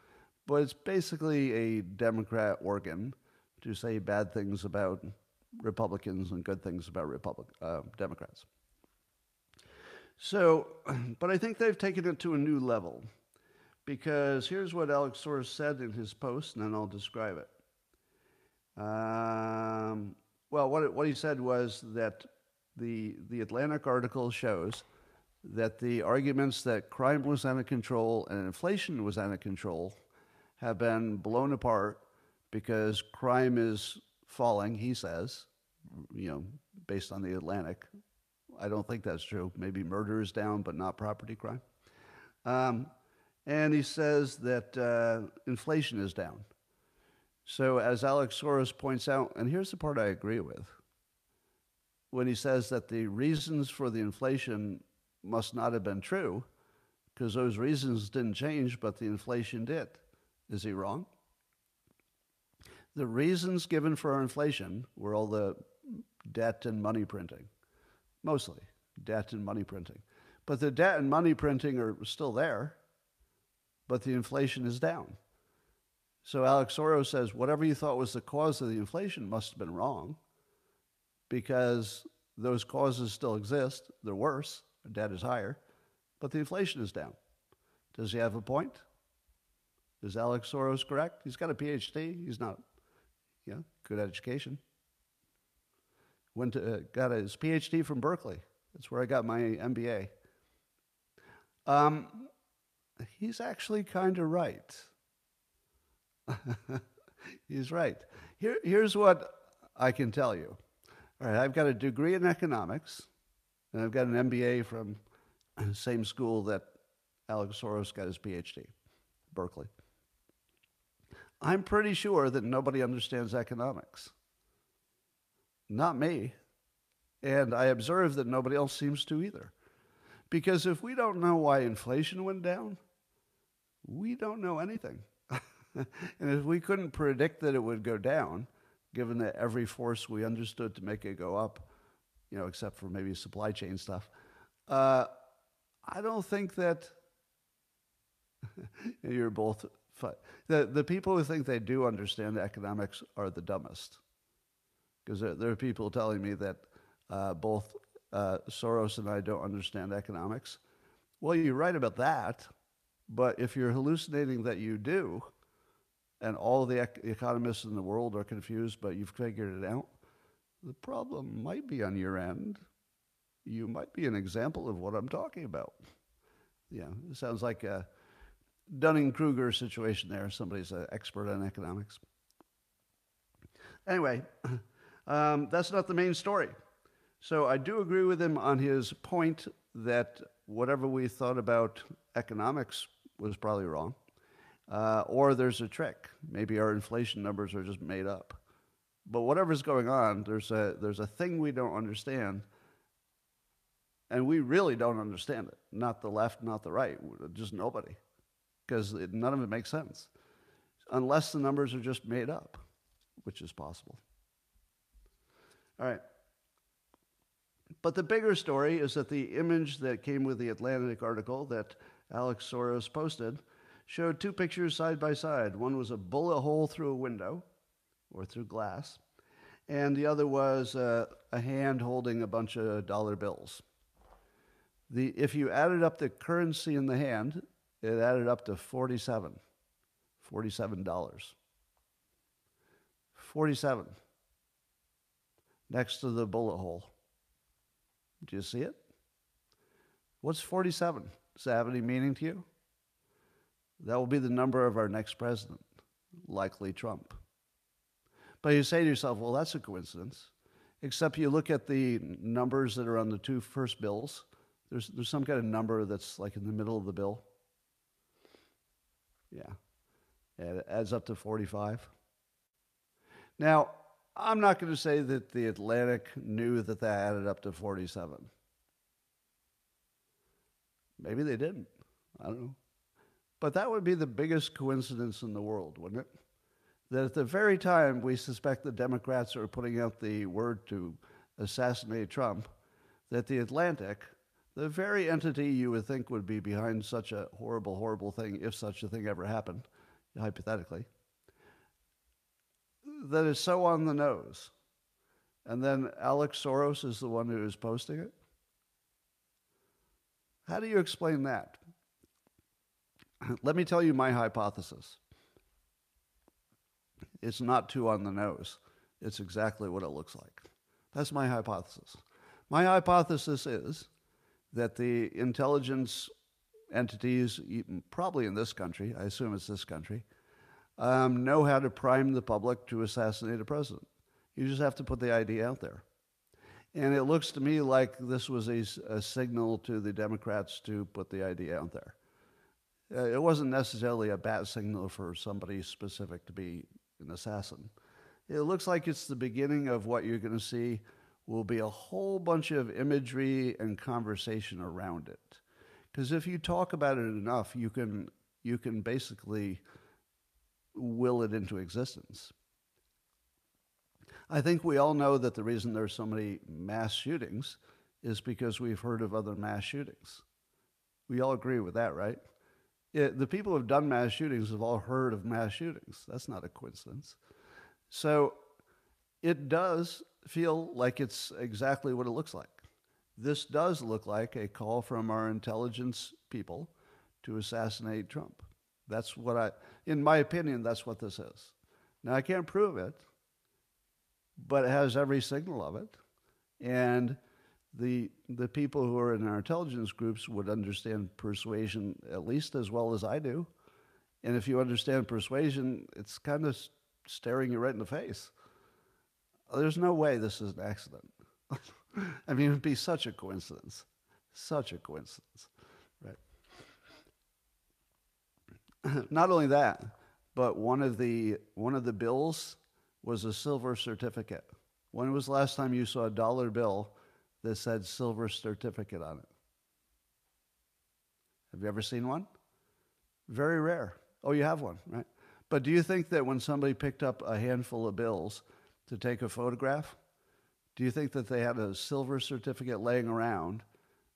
But it's basically a Democrat organ to say bad things about Republicans and good things about Republic, uh, Democrats. So, but I think they've taken it to a new level because here's what Alex Soros said in his post, and then I'll describe it. Um, well, what, what he said was that the, the Atlantic article shows that the arguments that crime was out of control and inflation was out of control have been blown apart because crime is falling, he says, you know, based on the Atlantic. I don't think that's true. Maybe murder is down, but not property crime. Um, and he says that uh, inflation is down. So, as Alex Soros points out, and here's the part I agree with when he says that the reasons for the inflation must not have been true because those reasons didn't change, but the inflation did. Is he wrong? The reasons given for our inflation were all the debt and money printing, mostly debt and money printing. But the debt and money printing are still there, but the inflation is down. So Alex Soros says whatever you thought was the cause of the inflation must have been wrong because those causes still exist. They're worse debt is higher, but the inflation is down. Does he have a point? Is Alex Soros correct? He's got a PhD. He's not, you know, good education. Went to, uh, got his PhD from Berkeley. That's where I got my MBA. Um, he's actually kind of right. he's right. Here, here's what I can tell you. All right, I've got a degree in economics, and I've got an MBA from the same school that Alex Soros got his PhD, Berkeley. I'm pretty sure that nobody understands economics. Not me. And I observe that nobody else seems to either. Because if we don't know why inflation went down, we don't know anything. and if we couldn't predict that it would go down, given that every force we understood to make it go up, you know, except for maybe supply chain stuff, uh, I don't think that you're both. The, the people who think they do understand economics are the dumbest. Because there, there, are people telling me that uh, both uh, Soros and I don't understand economics. Well, you're right about that. But if you're hallucinating that you do, and all the ec- economists in the world are confused, but you've figured it out, the problem might be on your end. You might be an example of what I'm talking about. Yeah, it sounds like a Dunning Kruger situation there. Somebody's an expert on economics. Anyway, um, that's not the main story. So I do agree with him on his point that whatever we thought about economics was probably wrong. Uh, or there's a trick. Maybe our inflation numbers are just made up. But whatever's going on, there's a, there's a thing we don't understand. And we really don't understand it. Not the left, not the right, just nobody. Because none of it makes sense. Unless the numbers are just made up, which is possible. All right. But the bigger story is that the image that came with the Atlantic article that Alex Soros posted showed two pictures side by side. One was a bullet hole through a window or through glass, and the other was a, a hand holding a bunch of dollar bills. The, if you added up the currency in the hand, it added up to 47 $47. 47 next to the bullet hole. Do you see it? What's 47? Does that have any meaning to you? That will be the number of our next president, likely Trump. But you say to yourself, well, that's a coincidence. Except you look at the numbers that are on the two first bills. There's, there's some kind of number that's like in the middle of the bill. Yeah. yeah it adds up to 45. Now, I'm not going to say that the Atlantic knew that that added up to 47. Maybe they didn't. I don't know. But that would be the biggest coincidence in the world, wouldn't it? That at the very time we suspect the Democrats are putting out the word to assassinate Trump, that the Atlantic, the very entity you would think would be behind such a horrible, horrible thing, if such a thing ever happened, hypothetically, that is so on the nose. And then Alex Soros is the one who is posting it? How do you explain that? Let me tell you my hypothesis. It's not too on the nose. It's exactly what it looks like. That's my hypothesis. My hypothesis is that the intelligence entities, probably in this country, I assume it's this country, um, know how to prime the public to assassinate a president. You just have to put the idea out there. And it looks to me like this was a, a signal to the Democrats to put the idea out there. Uh, it wasn't necessarily a bad signal for somebody specific to be an assassin. It looks like it's the beginning of what you're going to see will be a whole bunch of imagery and conversation around it. Because if you talk about it enough, you can you can basically will it into existence. I think we all know that the reason there's so many mass shootings is because we've heard of other mass shootings. We all agree with that, right? It, the people who have done mass shootings have all heard of mass shootings. That's not a coincidence. So it does feel like it's exactly what it looks like. This does look like a call from our intelligence people to assassinate Trump. That's what I, in my opinion, that's what this is. Now, I can't prove it, but it has every signal of it. And the, the people who are in our intelligence groups would understand persuasion at least as well as I do. And if you understand persuasion, it's kind of staring you right in the face. There's no way this is an accident. I mean, it would be such a coincidence. Such a coincidence, right? Not only that, but one of the one of the bills was a silver certificate. When was the last time you saw a dollar bill that said silver certificate on it? Have you ever seen one? Very rare. Oh, you have one, right? But do you think that when somebody picked up a handful of bills to take a photograph, do you think that they had a silver certificate laying around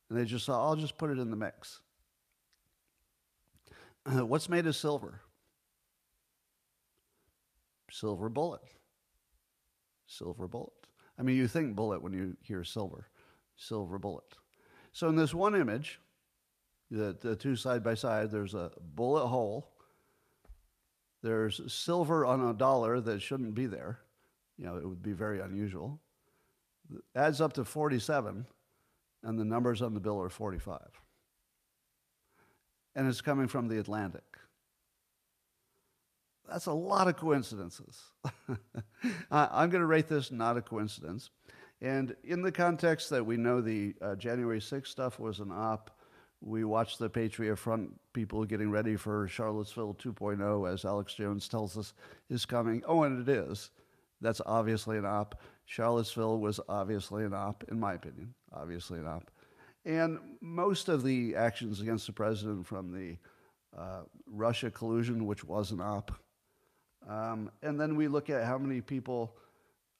and they just thought, I'll just put it in the mix? What's made of silver? Silver bullet. Silver bullet. I mean, you think bullet when you hear silver. Silver bullet. So in this one image, the, the uh, two side by side, there's a bullet hole. There's silver on a dollar that shouldn't be there. You know, it would be very unusual. It adds up to 47, and the numbers on the bill are 45. And it's coming from the Atlantic. That's a lot of coincidences. I'm going to rate this not a coincidence. And in the context that we know the uh, January 6th stuff was an op, we watched the Patriot Front people getting ready for Charlottesville 2.0, as Alex Jones tells us is coming. Oh, and it is. That's obviously an op. Charlottesville was obviously an op, in my opinion, obviously an op. And most of the actions against the president from the uh, Russia collusion, which was an op, um, and then we look at how many people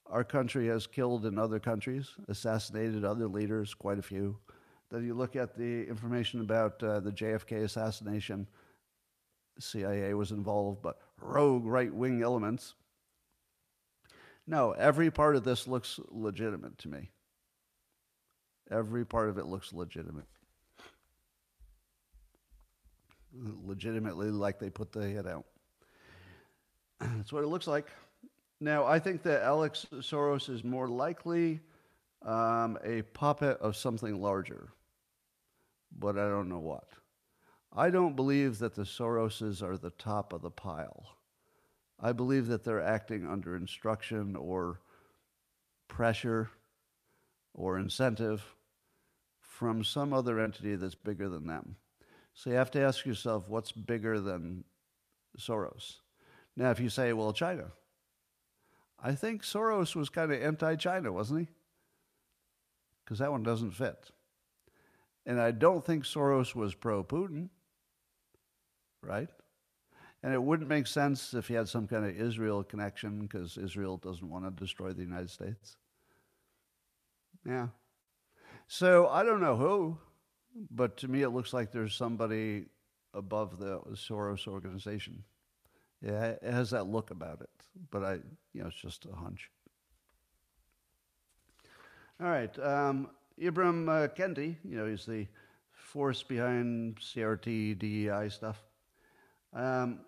our country has killed in other countries, assassinated other leaders, quite a few. Then you look at the information about uh, the JFK assassination, CIA was involved, but rogue right wing elements. No, every part of this looks legitimate to me. Every part of it looks legitimate. Legitimately, like they put the head out. That's what it looks like. Now, I think that Alex Soros is more likely um, a puppet of something larger, but I don't know what. I don't believe that the Soroses are the top of the pile. I believe that they're acting under instruction or pressure or incentive from some other entity that's bigger than them. So you have to ask yourself what's bigger than Soros? Now, if you say, well, China, I think Soros was kind of anti China, wasn't he? Because that one doesn't fit. And I don't think Soros was pro Putin, right? And it wouldn't make sense if he had some kind of Israel connection because Israel doesn't want to destroy the United States. Yeah. So I don't know who, but to me it looks like there's somebody above the Soros organization. Yeah, it has that look about it, but I, you know, it's just a hunch. All right, um, Ibram uh, Kendi, you know, he's the force behind CRT, DEI stuff. Um,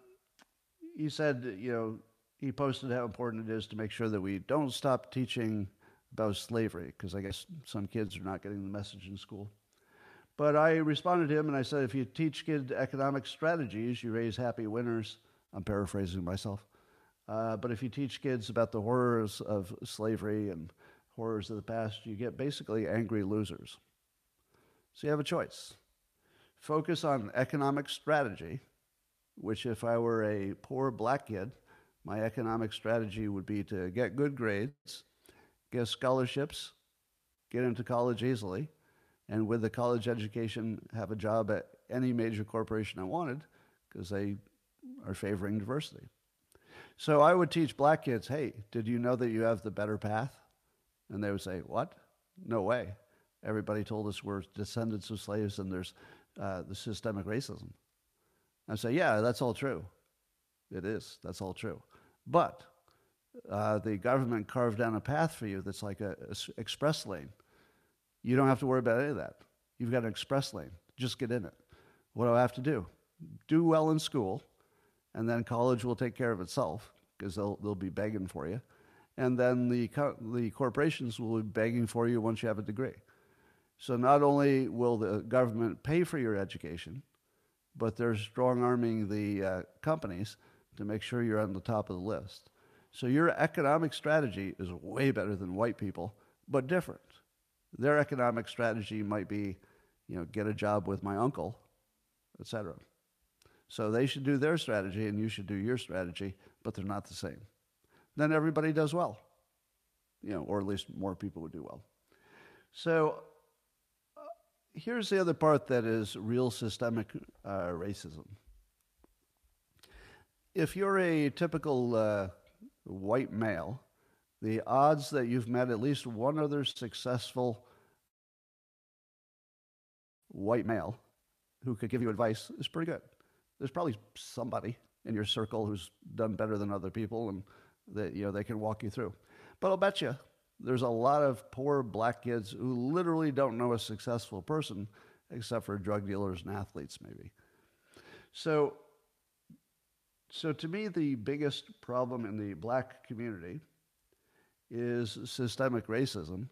he said, you know, he posted how important it is to make sure that we don't stop teaching about slavery, because I guess some kids are not getting the message in school. But I responded to him and I said, if you teach kids economic strategies, you raise happy winners I'm paraphrasing myself. Uh, but if you teach kids about the horrors of slavery and horrors of the past, you get basically angry losers. So you have a choice. Focus on economic strategy, which, if I were a poor black kid, my economic strategy would be to get good grades, get scholarships, get into college easily, and with a college education, have a job at any major corporation I wanted because they are favoring diversity. So I would teach black kids, hey, did you know that you have the better path? And they would say, what? No way. Everybody told us we're descendants of slaves and there's uh, the systemic racism. I say, yeah, that's all true. It is. That's all true. But uh, the government carved down a path for you that's like an express lane. You don't have to worry about any of that. You've got an express lane. Just get in it. What do I have to do? Do well in school, and then college will take care of itself because they'll, they'll be begging for you. and then the, co- the corporations will be begging for you once you have a degree. So not only will the government pay for your education, but they're strong arming the uh, companies to make sure you're on the top of the list. So your economic strategy is way better than white people, but different. Their economic strategy might be, you know, get a job with my uncle, etc. So they should do their strategy and you should do your strategy, but they're not the same. Then everybody does well, you know, or at least more people would do well. So uh, here's the other part that is real systemic uh, racism. If you're a typical uh, white male, the odds that you've met at least one other successful white male who could give you advice is pretty good. There's probably somebody in your circle who's done better than other people and that you know they can walk you through. But I'll bet you there's a lot of poor black kids who literally don't know a successful person except for drug dealers and athletes maybe. So so to me the biggest problem in the black community is systemic racism,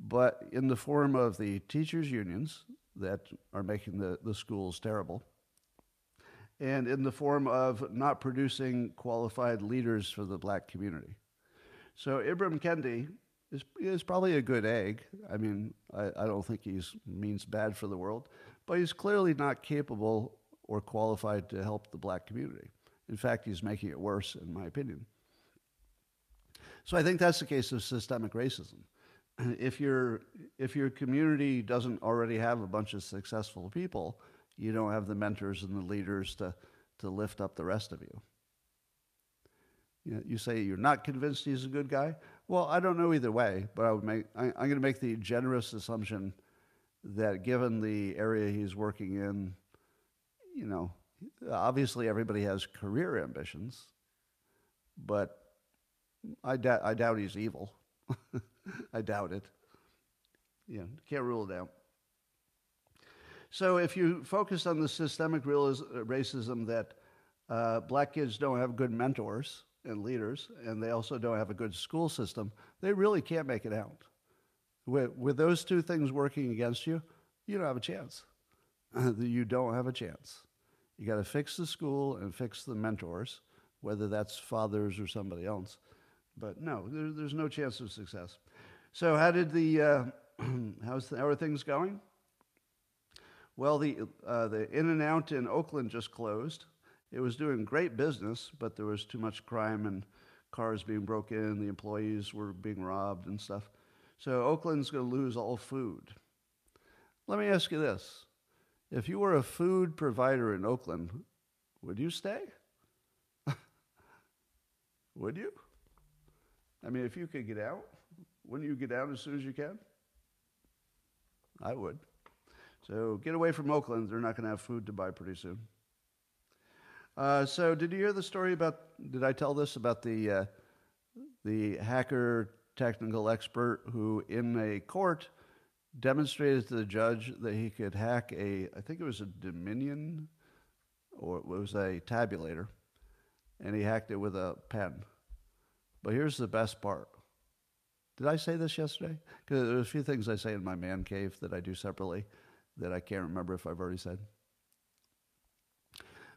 but in the form of the teachers' unions that are making the, the schools terrible, and in the form of not producing qualified leaders for the black community. So Ibram Kendi is, is probably a good egg. I mean, I, I don't think he means bad for the world, but he's clearly not capable or qualified to help the black community. In fact, he's making it worse, in my opinion. So I think that's the case of systemic racism. If, your if your community doesn't already have a bunch of successful people, you don't have the mentors and the leaders to, to lift up the rest of you. You, know, you say you're not convinced he's a good guy. Well, I don't know either way, but I would make, I, I'm going to make the generous assumption that given the area he's working in, you know, obviously everybody has career ambitions, but I, doubt, I doubt he's evil. I doubt it. Yeah, can't rule it out. So if you focus on the systemic racism that uh, black kids don't have good mentors and leaders, and they also don't have a good school system, they really can't make it out. With, with those two things working against you, you don't have a chance. you don't have a chance. You got to fix the school and fix the mentors, whether that's fathers or somebody else. But no, there, there's no chance of success. So, how did the uh, how's the, how are things going? Well, the uh, the In-N-Out in Oakland just closed. It was doing great business, but there was too much crime and cars being broken. The employees were being robbed and stuff. So Oakland's going to lose all food. Let me ask you this: If you were a food provider in Oakland, would you stay? would you? I mean, if you could get out, wouldn't you get out as soon as you can? I would. So get away from Oakland. They're not going to have food to buy pretty soon. Uh, so did you hear the story about? Did I tell this about the uh, the hacker technical expert who, in a court, demonstrated to the judge that he could hack a, I think it was a Dominion, or it was a tabulator, and he hacked it with a pen. But here's the best part. Did I say this yesterday? Because there's a few things I say in my man cave that I do separately that I can't remember if I've already said.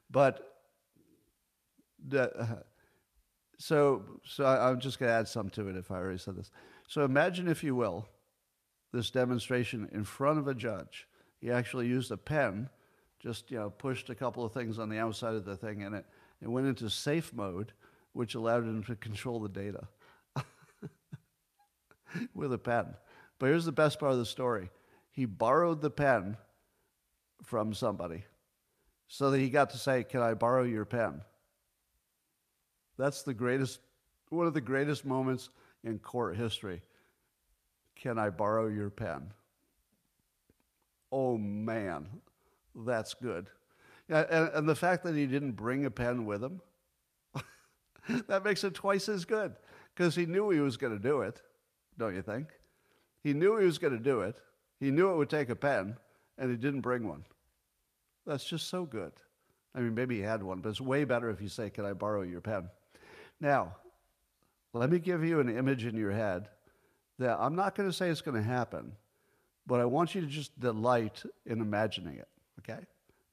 But the, uh, so, so I, I'm just going to add some to it if I already said this. So imagine, if you will, this demonstration in front of a judge. He actually used a pen, just you know, pushed a couple of things on the outside of the thing, and it, it went into safe mode which allowed him to control the data with a pen. But here's the best part of the story he borrowed the pen from somebody so that he got to say, Can I borrow your pen? That's the greatest, one of the greatest moments in court history. Can I borrow your pen? Oh man, that's good. And, and the fact that he didn't bring a pen with him that makes it twice as good because he knew he was going to do it, don't you think? He knew he was going to do it. He knew it would take a pen, and he didn't bring one. That's just so good. I mean, maybe he had one, but it's way better if you say, Can I borrow your pen? Now, let me give you an image in your head that I'm not going to say it's going to happen, but I want you to just delight in imagining it, okay?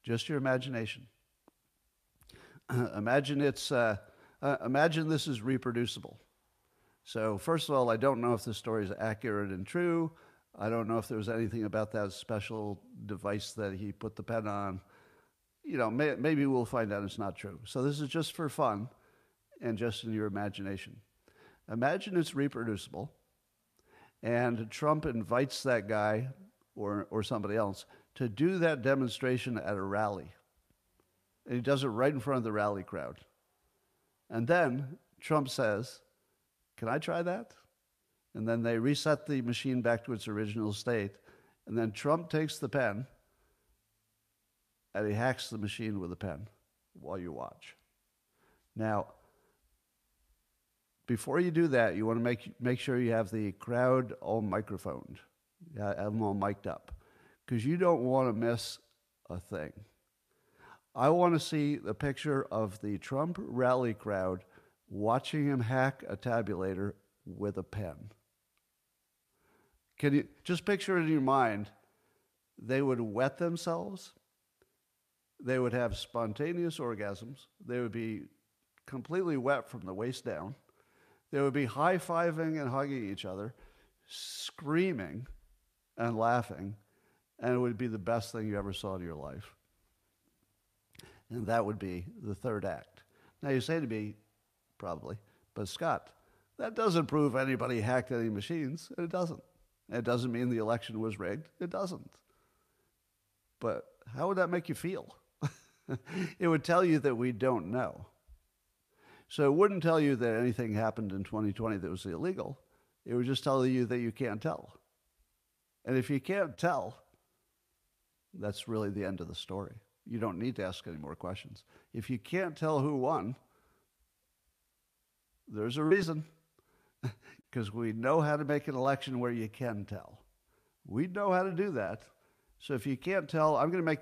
Just your imagination. imagine it's, uh, uh, imagine this is reproducible. So, first of all, I don't know if the story is accurate and true. I don't know if there was anything about that special device that he put the pen on. You know, may, maybe we'll find out it's not true. So, this is just for fun and just in your imagination. Imagine it's reproducible, and Trump invites that guy or, or somebody else to do that demonstration at a rally. And he does it right in front of the rally crowd. And then Trump says, Can I try that? And then they reset the machine back to its original state. And then Trump takes the pen and he hacks the machine with a pen while you watch. Now, before you do that, you want to make, make sure you have the crowd all microphoned, have them all mic'd up, because you don't want to miss a thing. I want to see the picture of the Trump rally crowd watching him hack a tabulator with a pen. Can you just picture in your mind? They would wet themselves. They would have spontaneous orgasms. They would be completely wet from the waist down. They would be high fiving and hugging each other, screaming and laughing, and it would be the best thing you ever saw in your life. And that would be the third act. Now, you say to me, probably, but Scott, that doesn't prove anybody hacked any machines. It doesn't. It doesn't mean the election was rigged. It doesn't. But how would that make you feel? it would tell you that we don't know. So it wouldn't tell you that anything happened in 2020 that was illegal. It would just tell you that you can't tell. And if you can't tell, that's really the end of the story. You don't need to ask any more questions. If you can't tell who won, there's a reason. Because we know how to make an election where you can tell. We know how to do that. So if you can't tell, I'm going to make,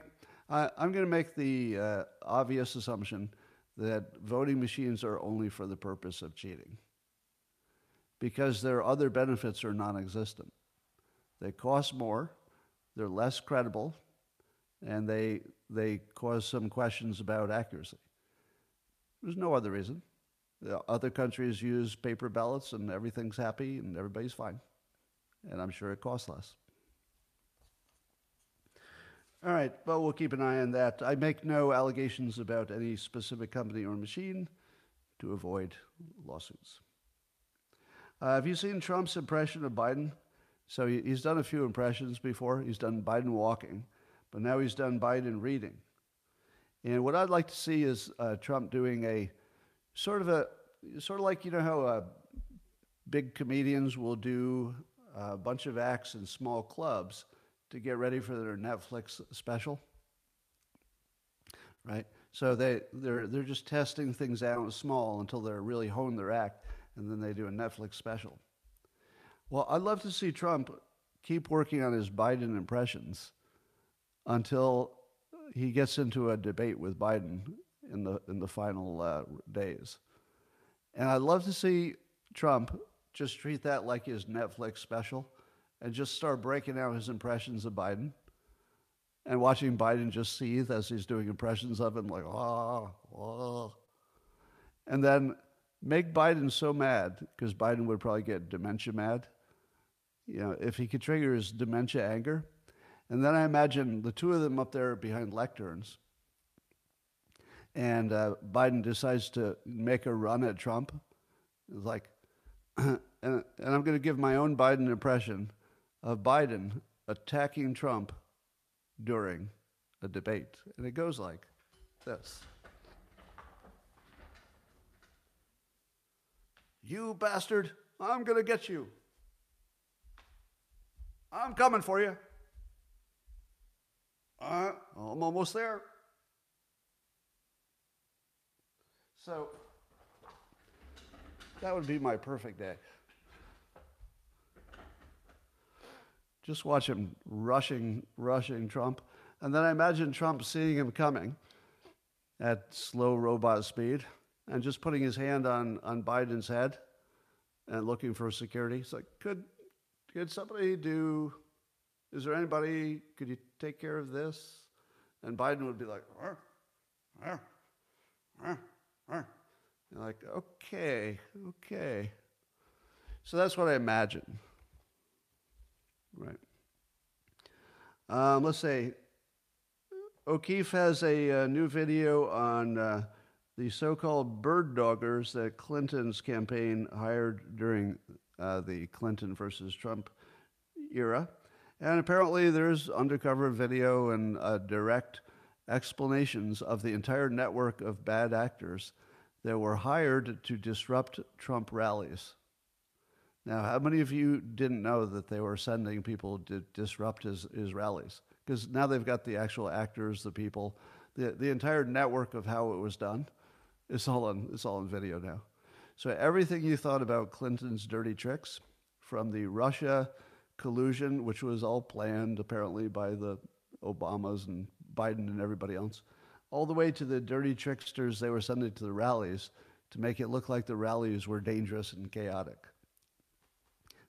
uh, I'm going to make the uh, obvious assumption that voting machines are only for the purpose of cheating. Because their other benefits are non existent. They cost more, they're less credible, and they, they cause some questions about accuracy. There's no other reason. Other countries use paper ballots and everything's happy and everybody's fine. And I'm sure it costs less. All right, but we'll keep an eye on that. I make no allegations about any specific company or machine to avoid lawsuits. Uh, have you seen Trump's impression of Biden? So he, he's done a few impressions before. He's done Biden walking, but now he's done Biden reading. And what I'd like to see is uh, Trump doing a sort of a sort of like you know how uh, big comedians will do a bunch of acts in small clubs to get ready for their Netflix special, right? So they they're they're just testing things out small until they're really honed their act, and then they do a Netflix special. Well, I'd love to see Trump keep working on his Biden impressions until he gets into a debate with Biden in the in the final uh, days, and I'd love to see Trump just treat that like his Netflix special and just start breaking out his impressions of Biden and watching Biden just seethe as he's doing impressions of him, like, ah, ah. And then make Biden so mad, because Biden would probably get dementia mad, you know, if he could trigger his dementia anger. And then I imagine the two of them up there behind lecterns. And uh, Biden decides to make a run at Trump. It's like, and, and I'm going to give my own Biden impression of Biden attacking Trump during a debate. And it goes like this You bastard, I'm going to get you. I'm coming for you. Uh, I'm almost there. So that would be my perfect day. Just watch him rushing, rushing Trump. And then I imagine Trump seeing him coming at slow robot speed and just putting his hand on, on Biden's head and looking for security. It's like, could, could somebody do, is there anybody, could you take care of this? And Biden would be like, arr, arr, arr, arr. like, okay, okay. So that's what I imagine. Right. Um, let's say O'Keefe has a, a uh, new video on uh, the so called bird doggers that Clinton's campaign hired during uh, the Clinton versus Trump era. And apparently, there's undercover video and uh, direct explanations of the entire network of bad actors that were hired to disrupt Trump rallies. Now, how many of you didn't know that they were sending people to disrupt his, his rallies? Because now they've got the actual actors, the people, the, the entire network of how it was done. It's all on, it's all on video now. So everything you thought about Clinton's dirty tricks, from the Russia collusion, which was all planned apparently by the Obamas and Biden and everybody else, all the way to the dirty tricksters they were sending to the rallies to make it look like the rallies were dangerous and chaotic.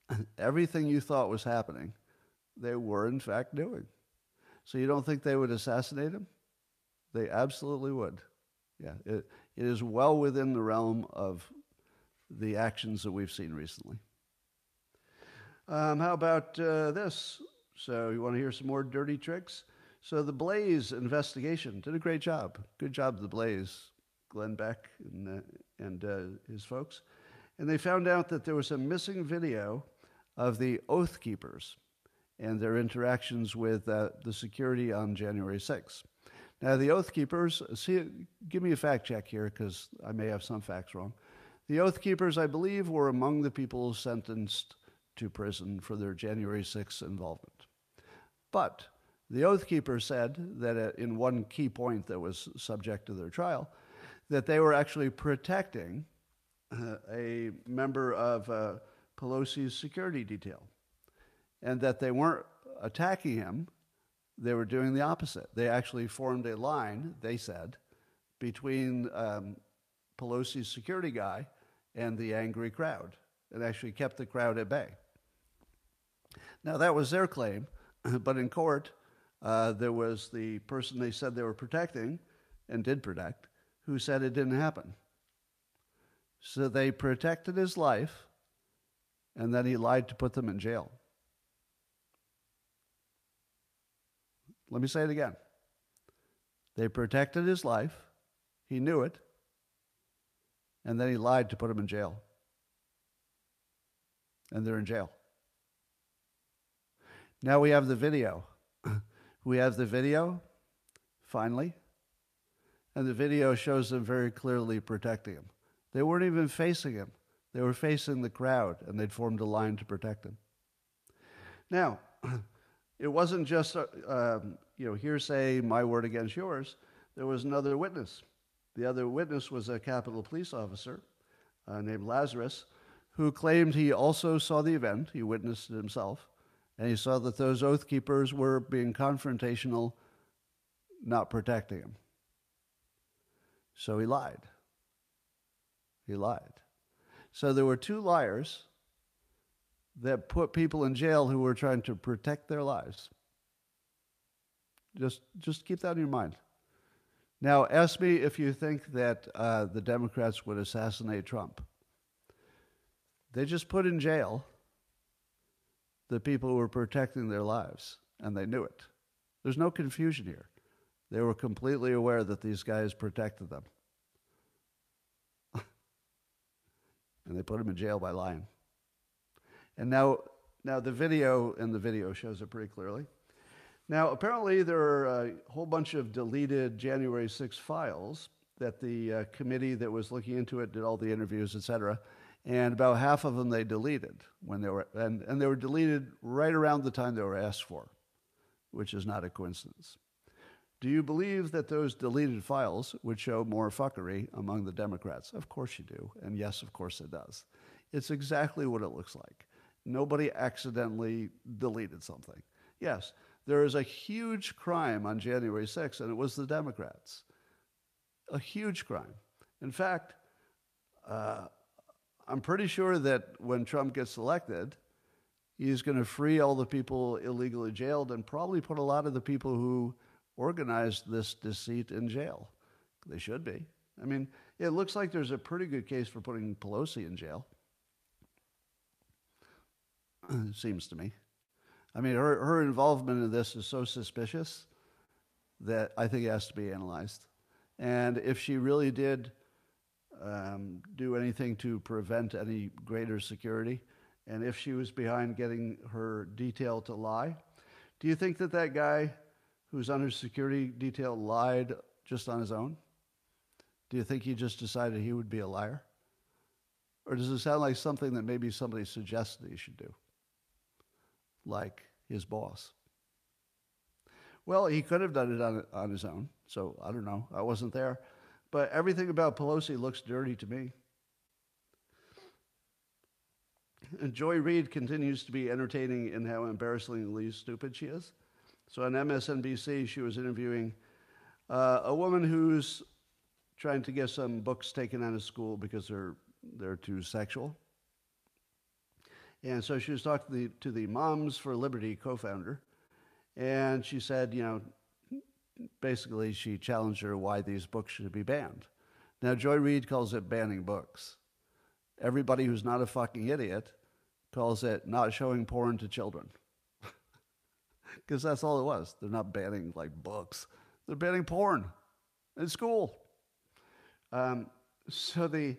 Everything you thought was happening, they were in fact doing. So you don't think they would assassinate him? They absolutely would. Yeah, it, it is well within the realm of the actions that we've seen recently. Um, how about uh, this? So, you want to hear some more dirty tricks? So, the Blaze investigation did a great job. Good job, the Blaze, Glenn Beck and, uh, and uh, his folks. And they found out that there was a missing video of the Oath Keepers and their interactions with uh, the security on January 6th. Now, the Oath Keepers, see, give me a fact check here because I may have some facts wrong. The Oath Keepers, I believe, were among the people sentenced to prison for their January 6th involvement. But the Oath keeper said that in one key point that was subject to their trial, that they were actually protecting uh, a member of uh, Pelosi's security detail, and that they weren't attacking him, they were doing the opposite. They actually formed a line, they said, between um, Pelosi's security guy and the angry crowd, and actually kept the crowd at bay. Now, that was their claim, but in court, uh, there was the person they said they were protecting and did protect who said it didn't happen. So they protected his life, and then he lied to put them in jail. Let me say it again. They protected his life, he knew it, and then he lied to put him in jail. And they're in jail. Now we have the video. We have the video, finally, and the video shows them very clearly protecting him. They weren't even facing him, they were facing the crowd, and they'd formed a line to protect him. Now, it wasn't just, uh, um, you know, hearsay, my word against yours. There was another witness. The other witness was a Capitol police officer uh, named Lazarus, who claimed he also saw the event. He witnessed it himself. And he saw that those oath keepers were being confrontational, not protecting him. So he lied. He lied. So there were two liars that put people in jail who were trying to protect their lives. Just, just keep that in your mind. Now, ask me if you think that uh, the Democrats would assassinate Trump. They just put in jail the people who were protecting their lives, and they knew it. There's no confusion here. They were completely aware that these guys protected them. and they put him in jail by lying. And now, now the video and the video shows it pretty clearly. Now, apparently, there are a whole bunch of deleted January 6 files that the uh, committee that was looking into it did all the interviews, et cetera, and about half of them they deleted when they were, and, and they were deleted right around the time they were asked for, which is not a coincidence. Do you believe that those deleted files would show more fuckery among the Democrats? Of course you do, and yes, of course it does. It's exactly what it looks like. Nobody accidentally deleted something. Yes, there is a huge crime on January 6th, and it was the Democrats. A huge crime. In fact, uh, I'm pretty sure that when Trump gets elected, he's going to free all the people illegally jailed and probably put a lot of the people who organized this deceit in jail. They should be. I mean, it looks like there's a pretty good case for putting Pelosi in jail. it seems to me. I mean, her, her involvement in this is so suspicious that I think it has to be analyzed. And if she really did um, do anything to prevent any greater security, and if she was behind getting her detail to lie, do you think that that guy who's under security detail lied just on his own? Do you think he just decided he would be a liar? Or does it sound like something that maybe somebody suggested he should do? Like his boss. Well, he could have done it on, on his own, so I don't know. I wasn't there. But everything about Pelosi looks dirty to me. And Joy Reid continues to be entertaining in how embarrassingly stupid she is. So on MSNBC, she was interviewing uh, a woman who's trying to get some books taken out of school because they're they're too sexual. And so she was talking to the, to the Moms for Liberty co-founder, and she said, you know, basically she challenged her why these books should be banned. Now Joy Reid calls it banning books. Everybody who's not a fucking idiot calls it not showing porn to children. Because that's all it was. They're not banning like books. They're banning porn in school. Um, so the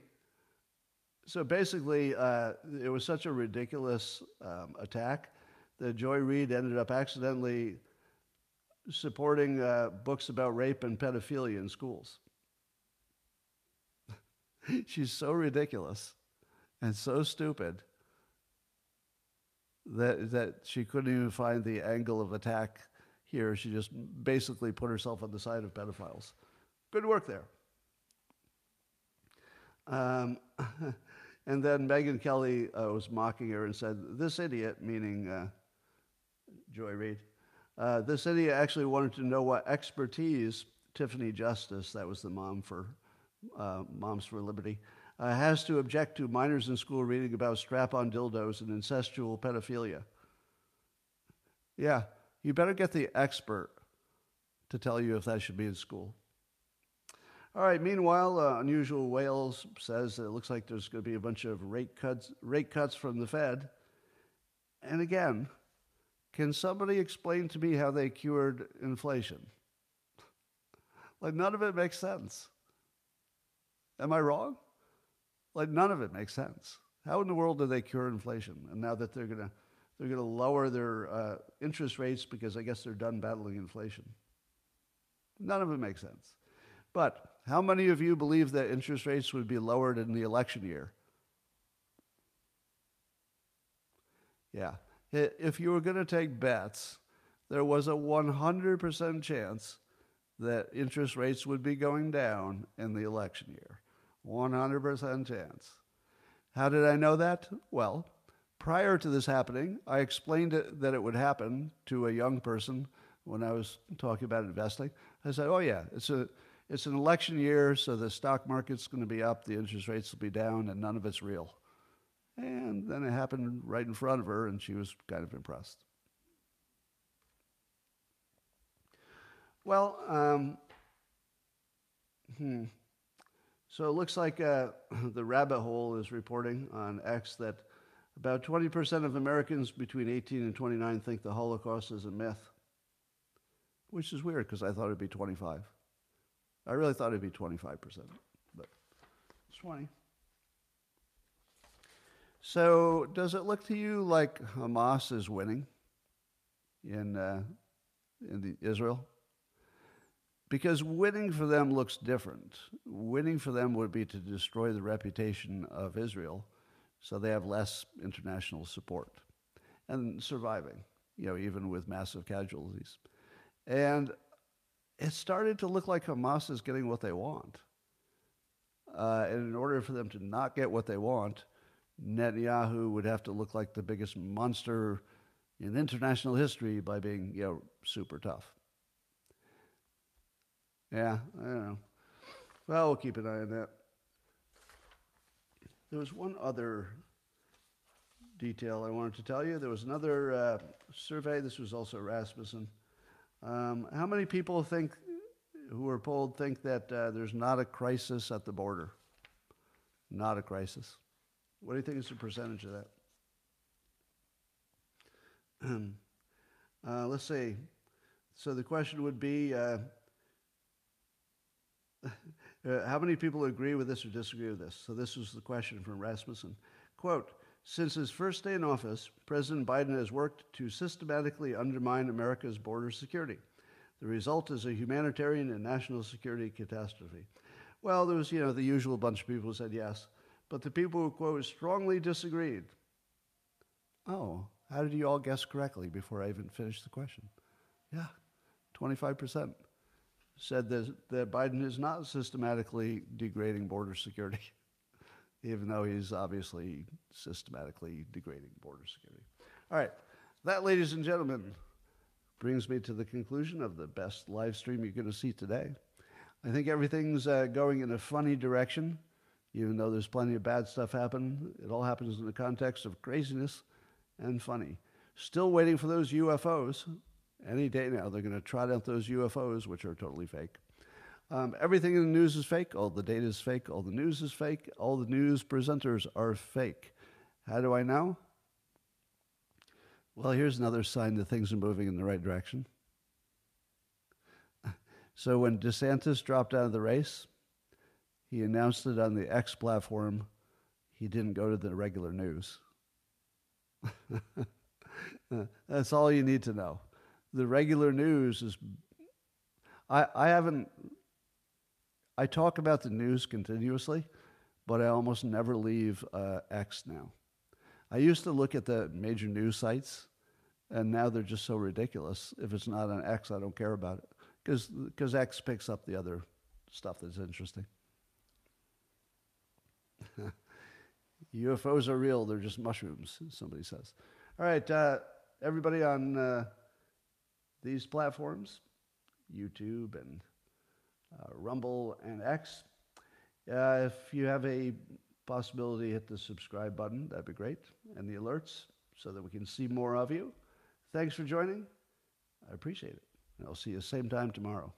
so basically, uh, it was such a ridiculous um, attack that Joy Reid ended up accidentally supporting uh, books about rape and pedophilia in schools. She's so ridiculous and so stupid that, that she couldn't even find the angle of attack here. She just basically put herself on the side of pedophiles. Good work there. Um, and then Megyn Kelly uh, was mocking her and said, This idiot, meaning uh, Joy Reid, uh, this idiot actually wanted to know what expertise Tiffany Justice, that was the mom for uh, Moms for Liberty, uh, has to object to minors in school reading about strap on dildos and incestual pedophilia. Yeah, you better get the expert to tell you if that should be in school. All right, meanwhile, uh, Unusual Whales says that it looks like there's going to be a bunch of rate cuts, rate cuts from the Fed. And again, can somebody explain to me how they cured inflation? like, none of it makes sense. Am I wrong? Like none of it makes sense. How in the world do they cure inflation? And now that they're gonna they're gonna lower their uh, interest rates because I guess they're done battling inflation. None of it makes sense. But how many of you believe that interest rates would be lowered in the election year? Yeah. If you were going to take bets, there was a 100% chance that interest rates would be going down in the election year. 100% chance. How did I know that? Well, prior to this happening, I explained it, that it would happen to a young person when I was talking about investing. I said, "Oh yeah, it's a it's an election year, so the stock market's going to be up, the interest rates will be down, and none of it's real." And then it happened right in front of her, and she was kind of impressed. Well, um, hmm. So it looks like uh, the rabbit hole is reporting on X that about 20% of Americans between 18 and 29 think the Holocaust is a myth, which is weird because I thought it'd be 25. I really thought it'd be 25%, but it's 20. So does it look to you like Hamas is winning in, uh, in Israel? Because winning for them looks different. Winning for them would be to destroy the reputation of Israel so they have less international support and surviving, you know, even with massive casualties. And it started to look like Hamas is getting what they want. Uh, and in order for them to not get what they want, Netanyahu would have to look like the biggest monster in international history by being, you know, super tough. Yeah, I don't know. Well, we'll keep an eye on that. There was one other detail I wanted to tell you. There was another uh, survey. This was also Rasmussen. Um, how many people think, who were polled, think that uh, there's not a crisis at the border? Not a crisis. What do you think is the percentage of that? uh, let's see. So the question would be uh, uh, how many people agree with this or disagree with this? So this was the question from Rasmussen. Quote, since his first day in office, President Biden has worked to systematically undermine America's border security. The result is a humanitarian and national security catastrophe. Well, there was, you know, the usual bunch of people who said yes, but the people who, quote, strongly disagreed. Oh, how did you all guess correctly before I even finished the question? Yeah, 25% said that, that Biden is not systematically degrading border security, even though he's obviously systematically degrading border security. All right, that, ladies and gentlemen, brings me to the conclusion of the best live stream you're going to see today. I think everything's uh, going in a funny direction, even though there's plenty of bad stuff happen. It all happens in the context of craziness and funny. Still waiting for those UFOs. Any day now, they're going to trot out those UFOs, which are totally fake. Um, everything in the news is fake. All the data is fake. All the news is fake. All the news presenters are fake. How do I know? Well, here's another sign that things are moving in the right direction. So when DeSantis dropped out of the race, he announced it on the X platform. He didn't go to the regular news. That's all you need to know the regular news is. I, I haven't. I talk about the news continuously, but I almost never leave uh, X now. I used to look at the major news sites, and now they're just so ridiculous. If it's not on X, I don't care about it because X picks up the other stuff that's interesting. UFOs are real, they're just mushrooms, somebody says. All right, uh, everybody on uh, these platforms, YouTube and uh, Rumble and X. Uh, if you have a possibility, hit the subscribe button. That'd be great. And the alerts so that we can see more of you. Thanks for joining. I appreciate it. And I'll see you same time tomorrow.